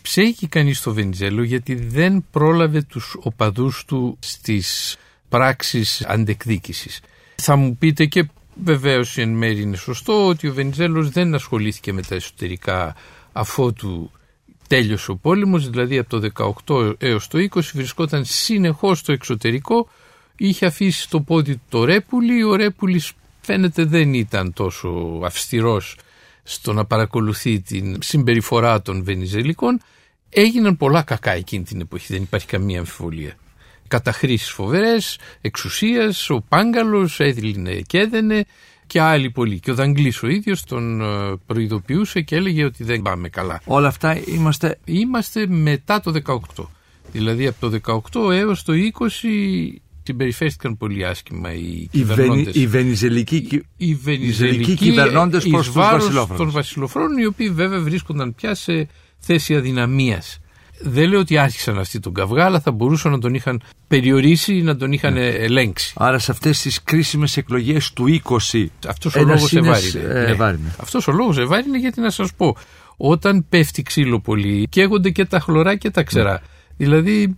ψέγει κανείς το Βενιζέλο γιατί δεν πρόλαβε τους οπαδούς του στις πράξεις αντεκδίκησης. Θα μου πείτε και βεβαίως εν μέρει είναι σωστό ότι ο Βενιζέλος δεν ασχολήθηκε με τα εσωτερικά αφότου τέλειωσε ο πόλεμος, δηλαδή από το 18 έως το 20 βρισκόταν συνεχώς στο εξωτερικό, είχε αφήσει το πόδι του το Ρέπουλη, ο Ρέπουλης φαίνεται δεν ήταν τόσο αυστηρός στο να παρακολουθεί την συμπεριφορά των Βενιζελικών έγιναν πολλά κακά εκείνη την εποχή, δεν υπάρχει καμία αμφιβολία. Καταχρήσεις φοβερές, εξουσίας, ο Πάγκαλος έδινε και έδαινε και άλλοι πολλοί. Και ο Δαγγλής ο ίδιος τον ε, προειδοποιούσε και έλεγε ότι δεν πάμε καλά.
Όλα αυτά είμαστε...
Είμαστε μετά το 18. Δηλαδή από το 18 έως το 20 συμπεριφέρθηκαν πολύ άσχημα οι κυβερνώντες.
Οι βενιζελικοί, οι βενιζελικοί κυβερνώντες προς τους βασιλόφρονους.
των βασιλοφρόνων, οι οποίοι βέβαια βρίσκονταν πια σε θέση αδυναμίας. Δεν λέω ότι άρχισαν αυτοί τον καυγά, αλλά θα μπορούσαν να τον είχαν περιορίσει ή να τον είχαν ναι. ελέγξει.
Άρα σε αυτές τις κρίσιμες εκλογές του 20
Αυτός ο λόγος ευάρυνε. Ε, ναι. Αυτός ο λόγος ευάρυνε γιατί να σας πω, όταν πέφτει ξύλο πολύ, καίγονται και τα χλωρά και τα ξερά. Ναι. Δηλαδή,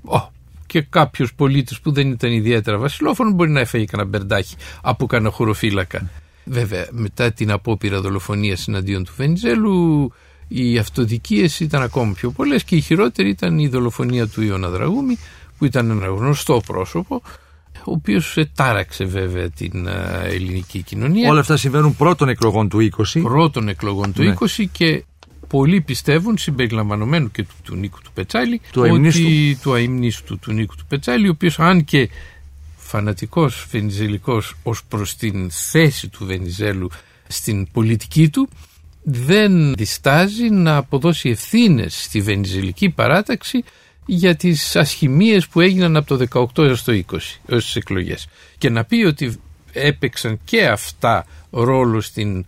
και κάποιος πολίτης που δεν ήταν ιδιαίτερα βασιλόφωνο μπορεί να έφεγε κανένα μπερντάκι από κανένα χωροφύλακα. Βέβαια, μετά την απόπειρα δολοφονίας εναντίον του Βενιζέλου, οι αυτοδικίες ήταν ακόμα πιο πολλές και η χειρότερη ήταν η δολοφονία του Ιωνα Δραγούμη, που ήταν ένα γνωστό πρόσωπο, ο οποίος τάραξε βέβαια την ελληνική κοινωνία.
Όλα αυτά συμβαίνουν πρώτων εκλογών του 20.
Πρώτων εκλογών του 20 ναι. και πολλοί πιστεύουν, συμπεριλαμβανομένου και του, του Νίκου του Πετσάλη,
του ότι,
του αιμνίστου του Νίκου του Πετσάλη, ο οποίος αν και φανατικός βενιζελικός ως προς την θέση του Βενιζέλου στην πολιτική του, δεν διστάζει να αποδώσει ευθύνες στη βενιζελική παράταξη για τις ασχημίες που έγιναν από το 18 έως το 20, έως τις εκλογές. Και να πει ότι έπαιξαν και αυτά ρόλο στην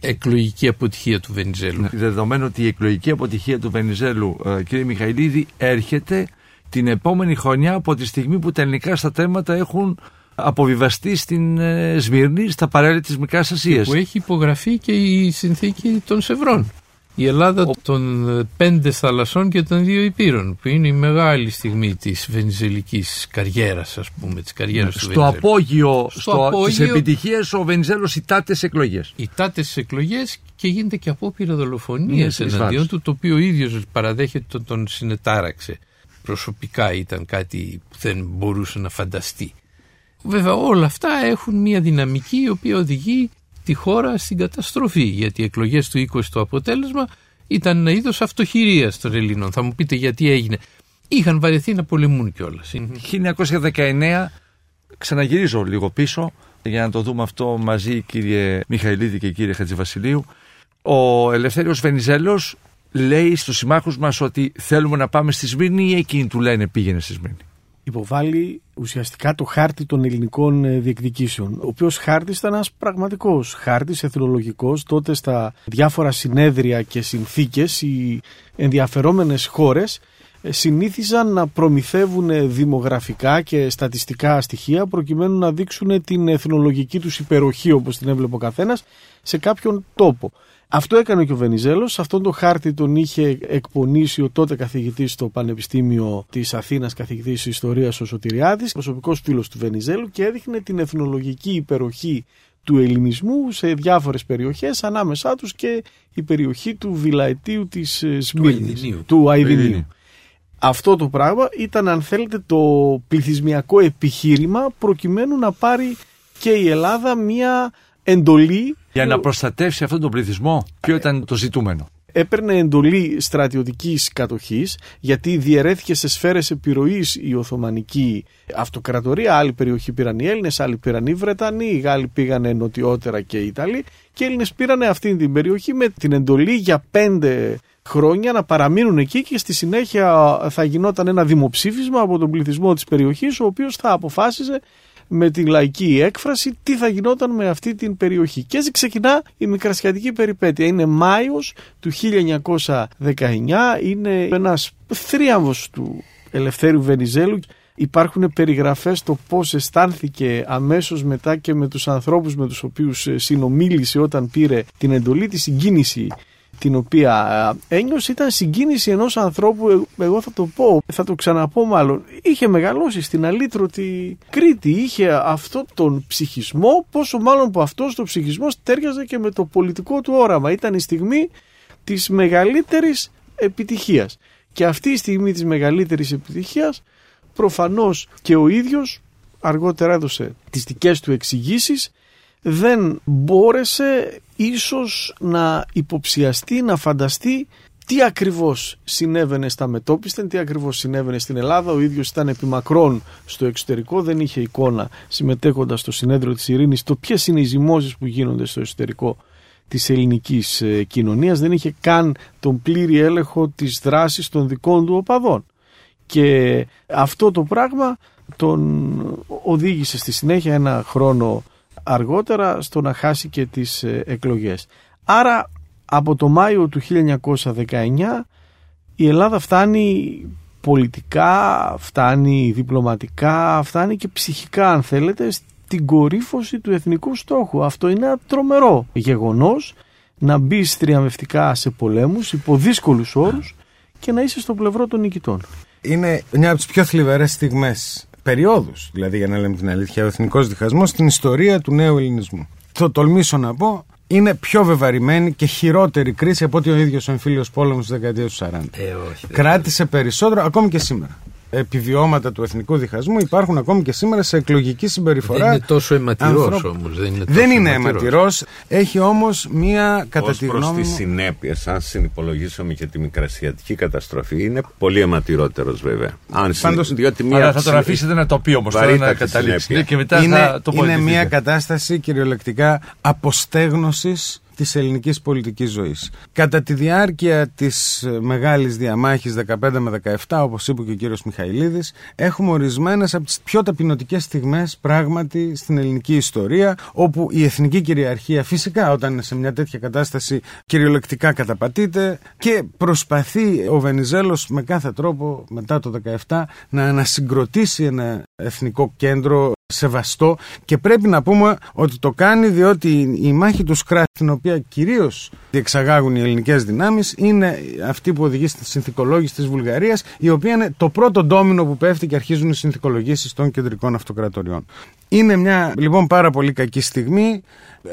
εκλογική, αποτυχία του Βενιζέλου. Ναι.
Δεδομένου ότι η εκλογική αποτυχία του Βενιζέλου, ε, κύριε Μιχαηλίδη, έρχεται την επόμενη χρονιά από τη στιγμή που τα ελληνικά στρατεύματα έχουν αποβιβαστεί στην ε, Σμύρνη, στα παρέλη της Μικράς Ασίας.
Που έχει υπογραφεί και η συνθήκη των Σευρών η Ελλάδα των ε, πέντε θαλασσών και των δύο υπήρων που είναι η μεγάλη στιγμή της βενιζελικής καριέρας ας πούμε της καριέρας
ναι,
του
στο απόγειο, στο, στο απόγειο της επιτυχίας ο Βενιζέλος ητάται σε εκλογές.
Ητάται σε εκλογές και γίνεται και απόπειρα δολοφονίας ναι, εναντίον του το οποίο ο ίδιος παραδέχεται τον, τον συνετάραξε. Προσωπικά ήταν κάτι που δεν μπορούσε να φανταστεί. Βέβαια όλα αυτά έχουν μια δυναμική η οποία οδηγεί τη χώρα στην καταστροφή γιατί οι εκλογές του 20 το αποτέλεσμα ήταν ένα είδος αυτοχειρίας των Ελλήνων. Θα μου πείτε γιατί έγινε. Είχαν βαρεθεί να πολεμούν κιόλας.
1919, ξαναγυρίζω λίγο πίσω για να το δούμε αυτό μαζί κύριε Μιχαηλίδη και κύριε Χατζηβασιλείου. Ο Ελευθέριος Βενιζέλος λέει στους συμμάχους μας ότι θέλουμε να πάμε στη Σμύρνη ή εκείνοι του λένε πήγαινε στη Σμύρνη.
Υποβάλλει ουσιαστικά το χάρτη των ελληνικών ε, διεκδικήσεων. Ο οποίος χάρτης ήταν ένας πραγματικός χάρτης, εθνολογικός. Τότε στα διάφορα συνέδρια και συνθήκες οι ενδιαφερόμενες χώρες ε, συνήθιζαν να προμηθεύουν δημογραφικά και στατιστικά στοιχεία προκειμένου να δείξουν την εθνολογική τους υπεροχή όπως την έβλεπε ο καθένας σε κάποιον τόπο. Αυτό έκανε και ο Βενιζέλος, σε αυτόν τον χάρτη τον είχε εκπονήσει ο τότε καθηγητής στο Πανεπιστήμιο της Αθήνας, καθηγητής Ιστορίας ο Σωτηριάδης, προσωπικός φίλος του Βενιζέλου και έδειχνε την εθνολογική υπεροχή του ελληνισμού σε διάφορες περιοχές, ανάμεσά τους και η περιοχή του Βιλαετίου της ε, Σμύρνης, του Αιδινίου. Αυτό το πράγμα ήταν αν θέλετε το πληθυσμιακό επιχείρημα προκειμένου να πάρει και η Ελλάδα μια εντολή
για να προστατεύσει αυτόν τον πληθυσμό. Ποιο ήταν το ζητούμενο.
Έπαιρνε εντολή στρατιωτικής κατοχής γιατί διαιρέθηκε σε σφαίρες επιρροής η Οθωμανική Αυτοκρατορία. Άλλη περιοχή πήραν οι Έλληνες, άλλοι πήραν οι Βρετανοί, οι Γάλλοι πήγανε νοτιότερα και οι Ιταλοί και οι Έλληνες πήραν αυτή την περιοχή με την εντολή για πέντε χρόνια να παραμείνουν εκεί και στη συνέχεια θα γινόταν ένα δημοψήφισμα από τον πληθυσμό της περιοχής ο οποίος θα αποφάσιζε με την λαϊκή έκφραση τι θα γινόταν με αυτή την περιοχή. Και έτσι ξεκινά η μικρασιατική περιπέτεια. Είναι Μάιος του 1919, είναι ένας θρίαμβος του Ελευθέρου Βενιζέλου. Υπάρχουν περιγραφές το πώς αισθάνθηκε αμέσως μετά και με τους ανθρώπους με τους οποίους συνομίλησε όταν πήρε την εντολή, τη συγκίνηση την οποία ε, ένιωσε ήταν συγκίνηση ενός ανθρώπου, ε, εγώ θα το πω, θα το ξαναπώ μάλλον, είχε μεγαλώσει στην αλήτρωτη Κρήτη, είχε αυτό τον ψυχισμό, πόσο μάλλον που αυτός το ψυχισμό τέριαζε και με το πολιτικό του όραμα. Ήταν η στιγμή της μεγαλύτερης επιτυχίας. Και αυτή η στιγμή της μεγαλύτερης επιτυχίας προφανώς και ο ίδιος αργότερα έδωσε τις δικές του εξηγήσεις δεν μπόρεσε ίσως να υποψιαστεί, να φανταστεί τι ακριβώς συνέβαινε στα μετόπιστα, τι ακριβώς συνέβαινε στην Ελλάδα. Ο ίδιος ήταν επιμακρών στο εξωτερικό, δεν είχε εικόνα συμμετέχοντας στο συνέδριο της ειρήνης το ποιες είναι οι ζυμώσεις που γίνονται στο εσωτερικό της ελληνικής ε, κοινωνίας. Δεν είχε καν τον πλήρη έλεγχο της δράσης των δικών του οπαδών. Και αυτό το πράγμα τον οδήγησε στη συνέχεια ένα χρόνο αργότερα στο να χάσει και τις ε, εκλογές. Άρα από το Μάιο του 1919 η Ελλάδα φτάνει πολιτικά, φτάνει διπλωματικά, φτάνει και ψυχικά αν θέλετε στην κορύφωση του εθνικού στόχου. Αυτό είναι ένα τρομερό γεγονός να μπει τριαμβευτικά σε πολέμους υπό δύσκολους όρους και να είσαι στο πλευρό των νικητών.
Είναι μια από τις πιο θλιβερές στιγμές περιόδους, δηλαδή για να λέμε την αλήθεια, ο εθνικός διχασμός στην ιστορία του νέου ελληνισμού. Το τολμήσω να πω, είναι πιο βεβαρημένη και χειρότερη κρίση από ότι ο ίδιος ο εμφύλιος πόλεμος της δεκαετίας του 40.
Ε, όχι,
Κράτησε περισσότερο ακόμη και σήμερα επιβιώματα του εθνικού διχασμού υπάρχουν ακόμη και σήμερα σε εκλογική συμπεριφορά.
Δεν είναι τόσο αιματηρός όμως. Δεν είναι,
δεν είναι αιματηρός. Έχει όμως μία κατά
τη γνώμη. Προ τι συνέπειες, αν συνυπολογίσουμε και τη μικρασιατική καταστροφή, είναι πολύ αιματηρότερος βέβαια. Αν
Πάντως, διότι μία αλλά θα τον αφήσετε να το πει όμως τώρα να καταλήξει. Και μετά
είναι,
θα το
είναι μια κατάσταση κυριολεκτικά αποστέγνωσης της ελληνικής πολιτικής ζωής. Κατά τη διάρκεια της ε, μεγάλης διαμάχης 15 με 17, όπως είπε και ο κύριος Μιχαηλίδης, έχουμε ορισμένες από τις πιο ταπεινωτικές στιγμές πράγματι στην ελληνική ιστορία, όπου η εθνική κυριαρχία φυσικά όταν είναι σε μια τέτοια κατάσταση κυριολεκτικά καταπατείται και προσπαθεί ο Βενιζέλος με κάθε τρόπο μετά το 17 να ανασυγκροτήσει ένα εθνικό κέντρο σεβαστό και πρέπει να πούμε ότι το κάνει διότι η μάχη τους Σκράτ την οποία κυρίως διεξαγάγουν οι ελληνικές δυνάμεις είναι αυτή που οδηγεί στη συνθηκολόγηση της Βουλγαρίας η οποία είναι το πρώτο ντόμινο που πέφτει και αρχίζουν οι συνθηκολογήσεις των κεντρικών αυτοκρατοριών. Είναι μια λοιπόν πάρα πολύ κακή στιγμή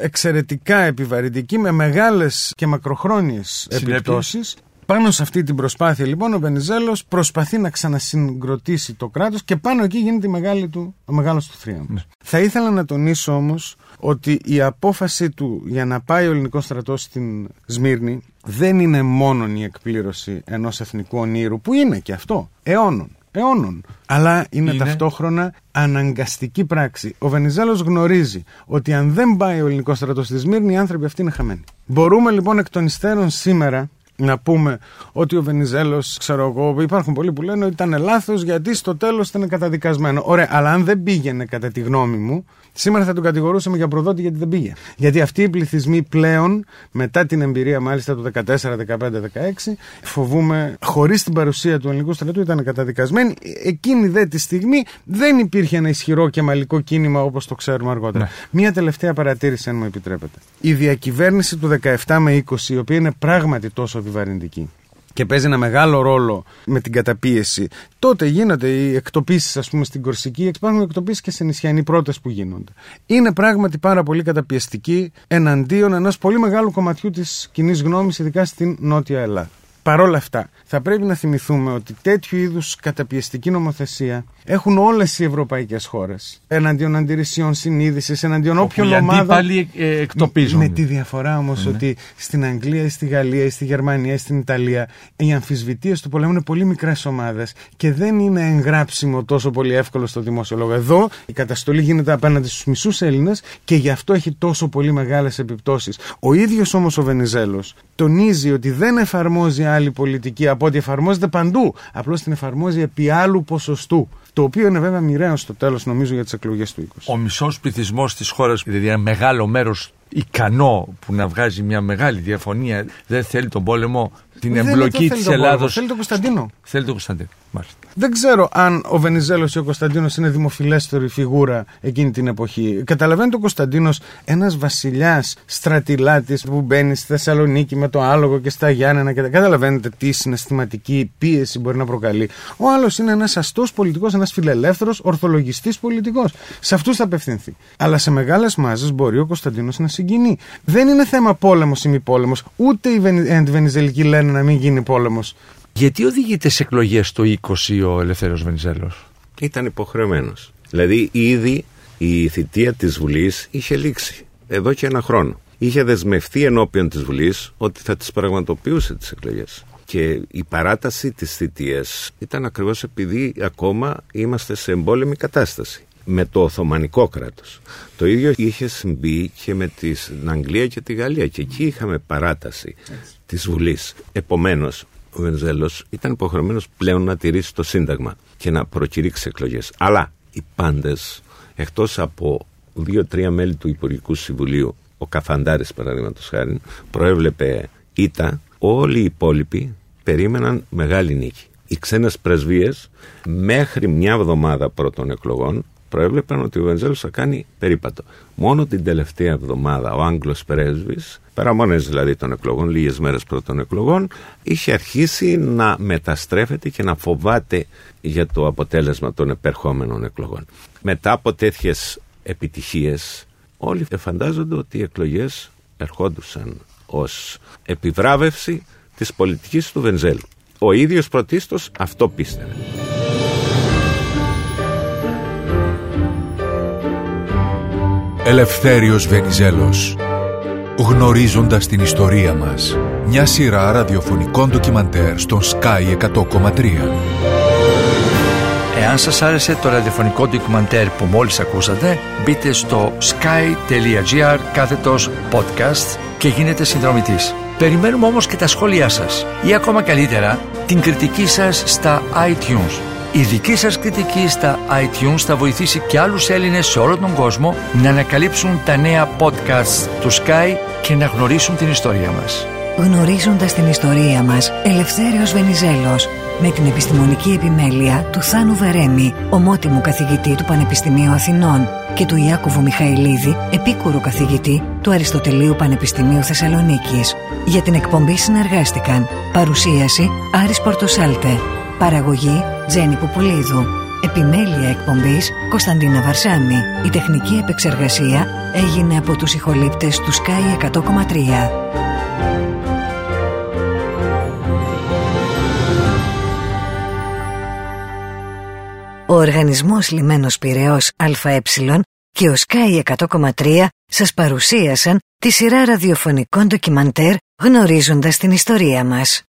εξαιρετικά επιβαρυντική με μεγάλες και μακροχρόνιες επιπτώσεις πάνω σε αυτή την προσπάθεια λοιπόν ο Βενιζέλος προσπαθεί να ξανασυγκροτήσει το κράτος και πάνω εκεί γίνεται η μεγάλη του, ο μεγάλος του θρίαμβος. Ναι. Θα ήθελα να τονίσω όμως ότι η απόφαση του για να πάει ο ελληνικός στρατός στην Σμύρνη δεν είναι μόνο η εκπλήρωση ενός εθνικού ονείρου, που είναι και αυτό, αιώνων. Αιώνων. Αλλά είναι,
Είναι.
ταυτόχρονα αναγκαστική πράξη. Ο Βενιζέλος γνωρίζει ότι αν δεν πάει ο ελληνικός στρατός στη Σμύρνη, οι άνθρωποι αυτοί είναι χαμένοι. Μπορούμε λοιπόν εκ των υστέρων σήμερα να πούμε ότι ο Βενιζέλος, ξέρω εγώ, υπάρχουν πολλοί που λένε ότι ήταν λάθος γιατί στο τέλος ήταν καταδικασμένο. Ωραία, αλλά αν δεν πήγαινε κατά τη γνώμη μου, σήμερα θα τον κατηγορούσαμε για προδότη γιατί δεν πήγε. Γιατί αυτοί οι πληθυσμοί πλέον, μετά την εμπειρία μάλιστα του 14, 15, 16, φοβούμε, χωρίς την παρουσία του ελληνικού στρατού ήταν καταδικασμένοι. Εκείνη δε τη στιγμή δεν υπήρχε ένα ισχυρό και μαλλικό κίνημα όπως το ξέρουμε αργότερα. Μία τελευταία παρατήρηση, αν μου επιτρέπετε. Η διακυβέρνηση του 17 με 20, η οποία είναι πράγματι τόσο επιβαρυντική και παίζει ένα μεγάλο ρόλο με την καταπίεση. Τότε γίνονται οι εκτοπίσεις, ας πούμε, στην Κορσική, υπάρχουν εκτοπίσεις και σε νησιά, οι πρώτες που γίνονται. Είναι πράγματι πάρα πολύ καταπιεστική εναντίον ενός πολύ μεγάλου κομματιού της κοινής γνώμης, ειδικά στην Νότια Ελλάδα. Παρ' όλα αυτά, θα πρέπει να θυμηθούμε ότι τέτοιου είδους καταπιεστική νομοθεσία έχουν όλες οι ευρωπαϊκές χώρες. Εναντίον αντιρρησιών συνείδησης, εναντίον όποιων
οι
ομάδων.
αντίπαλοι ε, εκτοπίζονται.
Με τη διαφορά όμως ότι στην Αγγλία ή στη Γαλλία ή στη Γερμανία ή στην Ιταλία οι αμφισβητείε του πολέμου είναι πολύ μικρές ομάδες και δεν είναι εγγράψιμο τόσο πολύ εύκολο στο δημόσιο λόγο. Εδώ η καταστολή γίνεται απέναντι στους μισούς Έλληνες και γι' αυτό έχει τόσο πολύ μεγάλες επιπτώσεις. Ο ίδιος όμως ο Βενιζέλος τονίζει ότι δεν εφαρμόζει άλλη πολιτική από ό,τι εφαρμόζεται παντού. Απλώς την εφαρμόζει επί άλλου ποσοστού. Το οποίο είναι βέβαια μοιραίο στο τέλος, νομίζω, για τις εκλογές του 20.
Ο μισός πληθυσμός της χώρας, δηλαδή ένα μεγάλο μέρος ικανό που να βγάζει μια μεγάλη διαφωνία, δεν θέλει τον πόλεμο, την
Δεν
εμπλοκή
θέλει
της
τον πόλεμο,
Ελλάδος.
Θέλει τον Κωνσταντίνο.
Θέλει τον Κωνσταντίνο. Μάλιστα.
Δεν ξέρω αν ο Βενιζέλος ή ο Κωνσταντίνος είναι δημοφιλέστερη φιγούρα εκείνη την εποχή. Καταλαβαίνετε ο Κωνσταντίνος, ένας βασιλιάς στρατηλάτης που μπαίνει στη Θεσσαλονίκη με το άλογο και στα Γιάννενα. Και... Καταλαβαίνετε τι συναισθηματική πίεση μπορεί να προκαλεί. Ο άλλος είναι ένας αστός πολιτικός, ένας φιλελεύθερος, ορθολογιστής πολιτικός. Σε αυτούς θα απευθυνθεί. Αλλά σε μεγάλες μάζες μπορεί ο Κωνσταντίνος να συγκινεί. Δεν είναι θέμα πόλεμος ή μη πόλεμος. Ούτε οι Βενι- οι αντιβενιζελικοί λένε να μην γίνει πόλεμος.
Γιατί οδηγείται σε εκλογές το 20 ο Ελευθέρω Βενιζέλος;
Ήταν υποχρεωμένος. Δηλαδή, ήδη η θητεία της Βουλής είχε λήξει εδώ και ένα χρόνο. Είχε δεσμευτεί ενώπιον της Βουλής ότι θα τι πραγματοποιούσε τις εκλογές. Και η παράταση της θητείας ήταν ακριβώς επειδή ακόμα είμαστε σε εμπόλεμη κατάσταση με το Οθωμανικό κράτος. Το ίδιο είχε συμβεί και με την Αγγλία και τη Γαλλία και εκεί είχαμε παράταση της Βουλής. Επομένως, ο Βενζέλος ήταν υποχρεωμένος πλέον να τηρήσει το Σύνταγμα και να προκηρύξει εκλογές. Αλλά οι πάντες, εκτός από δύο-τρία μέλη του Υπουργικού Συμβουλίου, ο Καφαντάρης παραδείγματος χάρη, προέβλεπε ήττα, όλοι οι υπόλοιποι περίμεναν μεγάλη νίκη. Οι ξένες πρεσβείες μέχρι μια εβδομάδα πρώτων εκλογών προέβλεπαν ότι ο Βενζέλος θα κάνει περίπατο. Μόνο την τελευταία εβδομάδα ο Άγγλος πρέσβης, παραμονές δηλαδή των εκλογών, λίγες μέρες πρώτων εκλογών, είχε αρχίσει να μεταστρέφεται και να φοβάται για το αποτέλεσμα των επερχόμενων εκλογών. Μετά από τέτοιες επιτυχίες όλοι φαντάζονται ότι οι εκλογές ερχόντουσαν ως επιβράβευση της πολιτικής του Βενζέλου. Ο ίδιος πρωτίστως αυτό πίστευε.
Ελευθέριος Βενιζέλος. Γνωρίζοντας την ιστορία μας. Μια σειρά ραδιοφωνικών ντοκιμαντέρ στον Sky 100,3.
Εάν σας άρεσε το ραδιοφωνικό ντοκιμαντέρ που μόλις ακούσατε, μπείτε στο sky.gr κάθετος podcast και γίνετε συνδρομητής. Περιμένουμε όμως και τα σχόλιά σας ή ακόμα καλύτερα την κριτική σας στα iTunes. Η δική σας κριτική στα iTunes θα βοηθήσει και άλλους Έλληνες σε όλο τον κόσμο να ανακαλύψουν τα νέα podcasts του Sky και να γνωρίσουν την ιστορία μας.
Γνωρίζοντας την ιστορία μας, Ελευθέριος Βενιζέλος, με την επιστημονική επιμέλεια του Θάνου Βερέμι, ομότιμου καθηγητή του Πανεπιστημίου Αθηνών και του Ιάκωβου Μιχαηλίδη, επίκουρου καθηγητή του Αριστοτελείου Πανεπιστημίου Θεσσαλονίκης. Για την εκπομπή συνεργάστηκαν Παρουσίαση Άρης Πορτοσάλτε Παραγωγή Τζένι Πουπουλίδου Επιμέλεια εκπομπής Κωνσταντίνα Βαρσάμι Η τεχνική επεξεργασία έγινε από τους ηχολήπτες του Sky 100,3 Ο οργανισμός λιμένος Πυραιός ΑΕ και ο Sky 100,3 σας παρουσίασαν τη σειρά ραδιοφωνικών ντοκιμαντέρ γνωρίζοντας την ιστορία μας.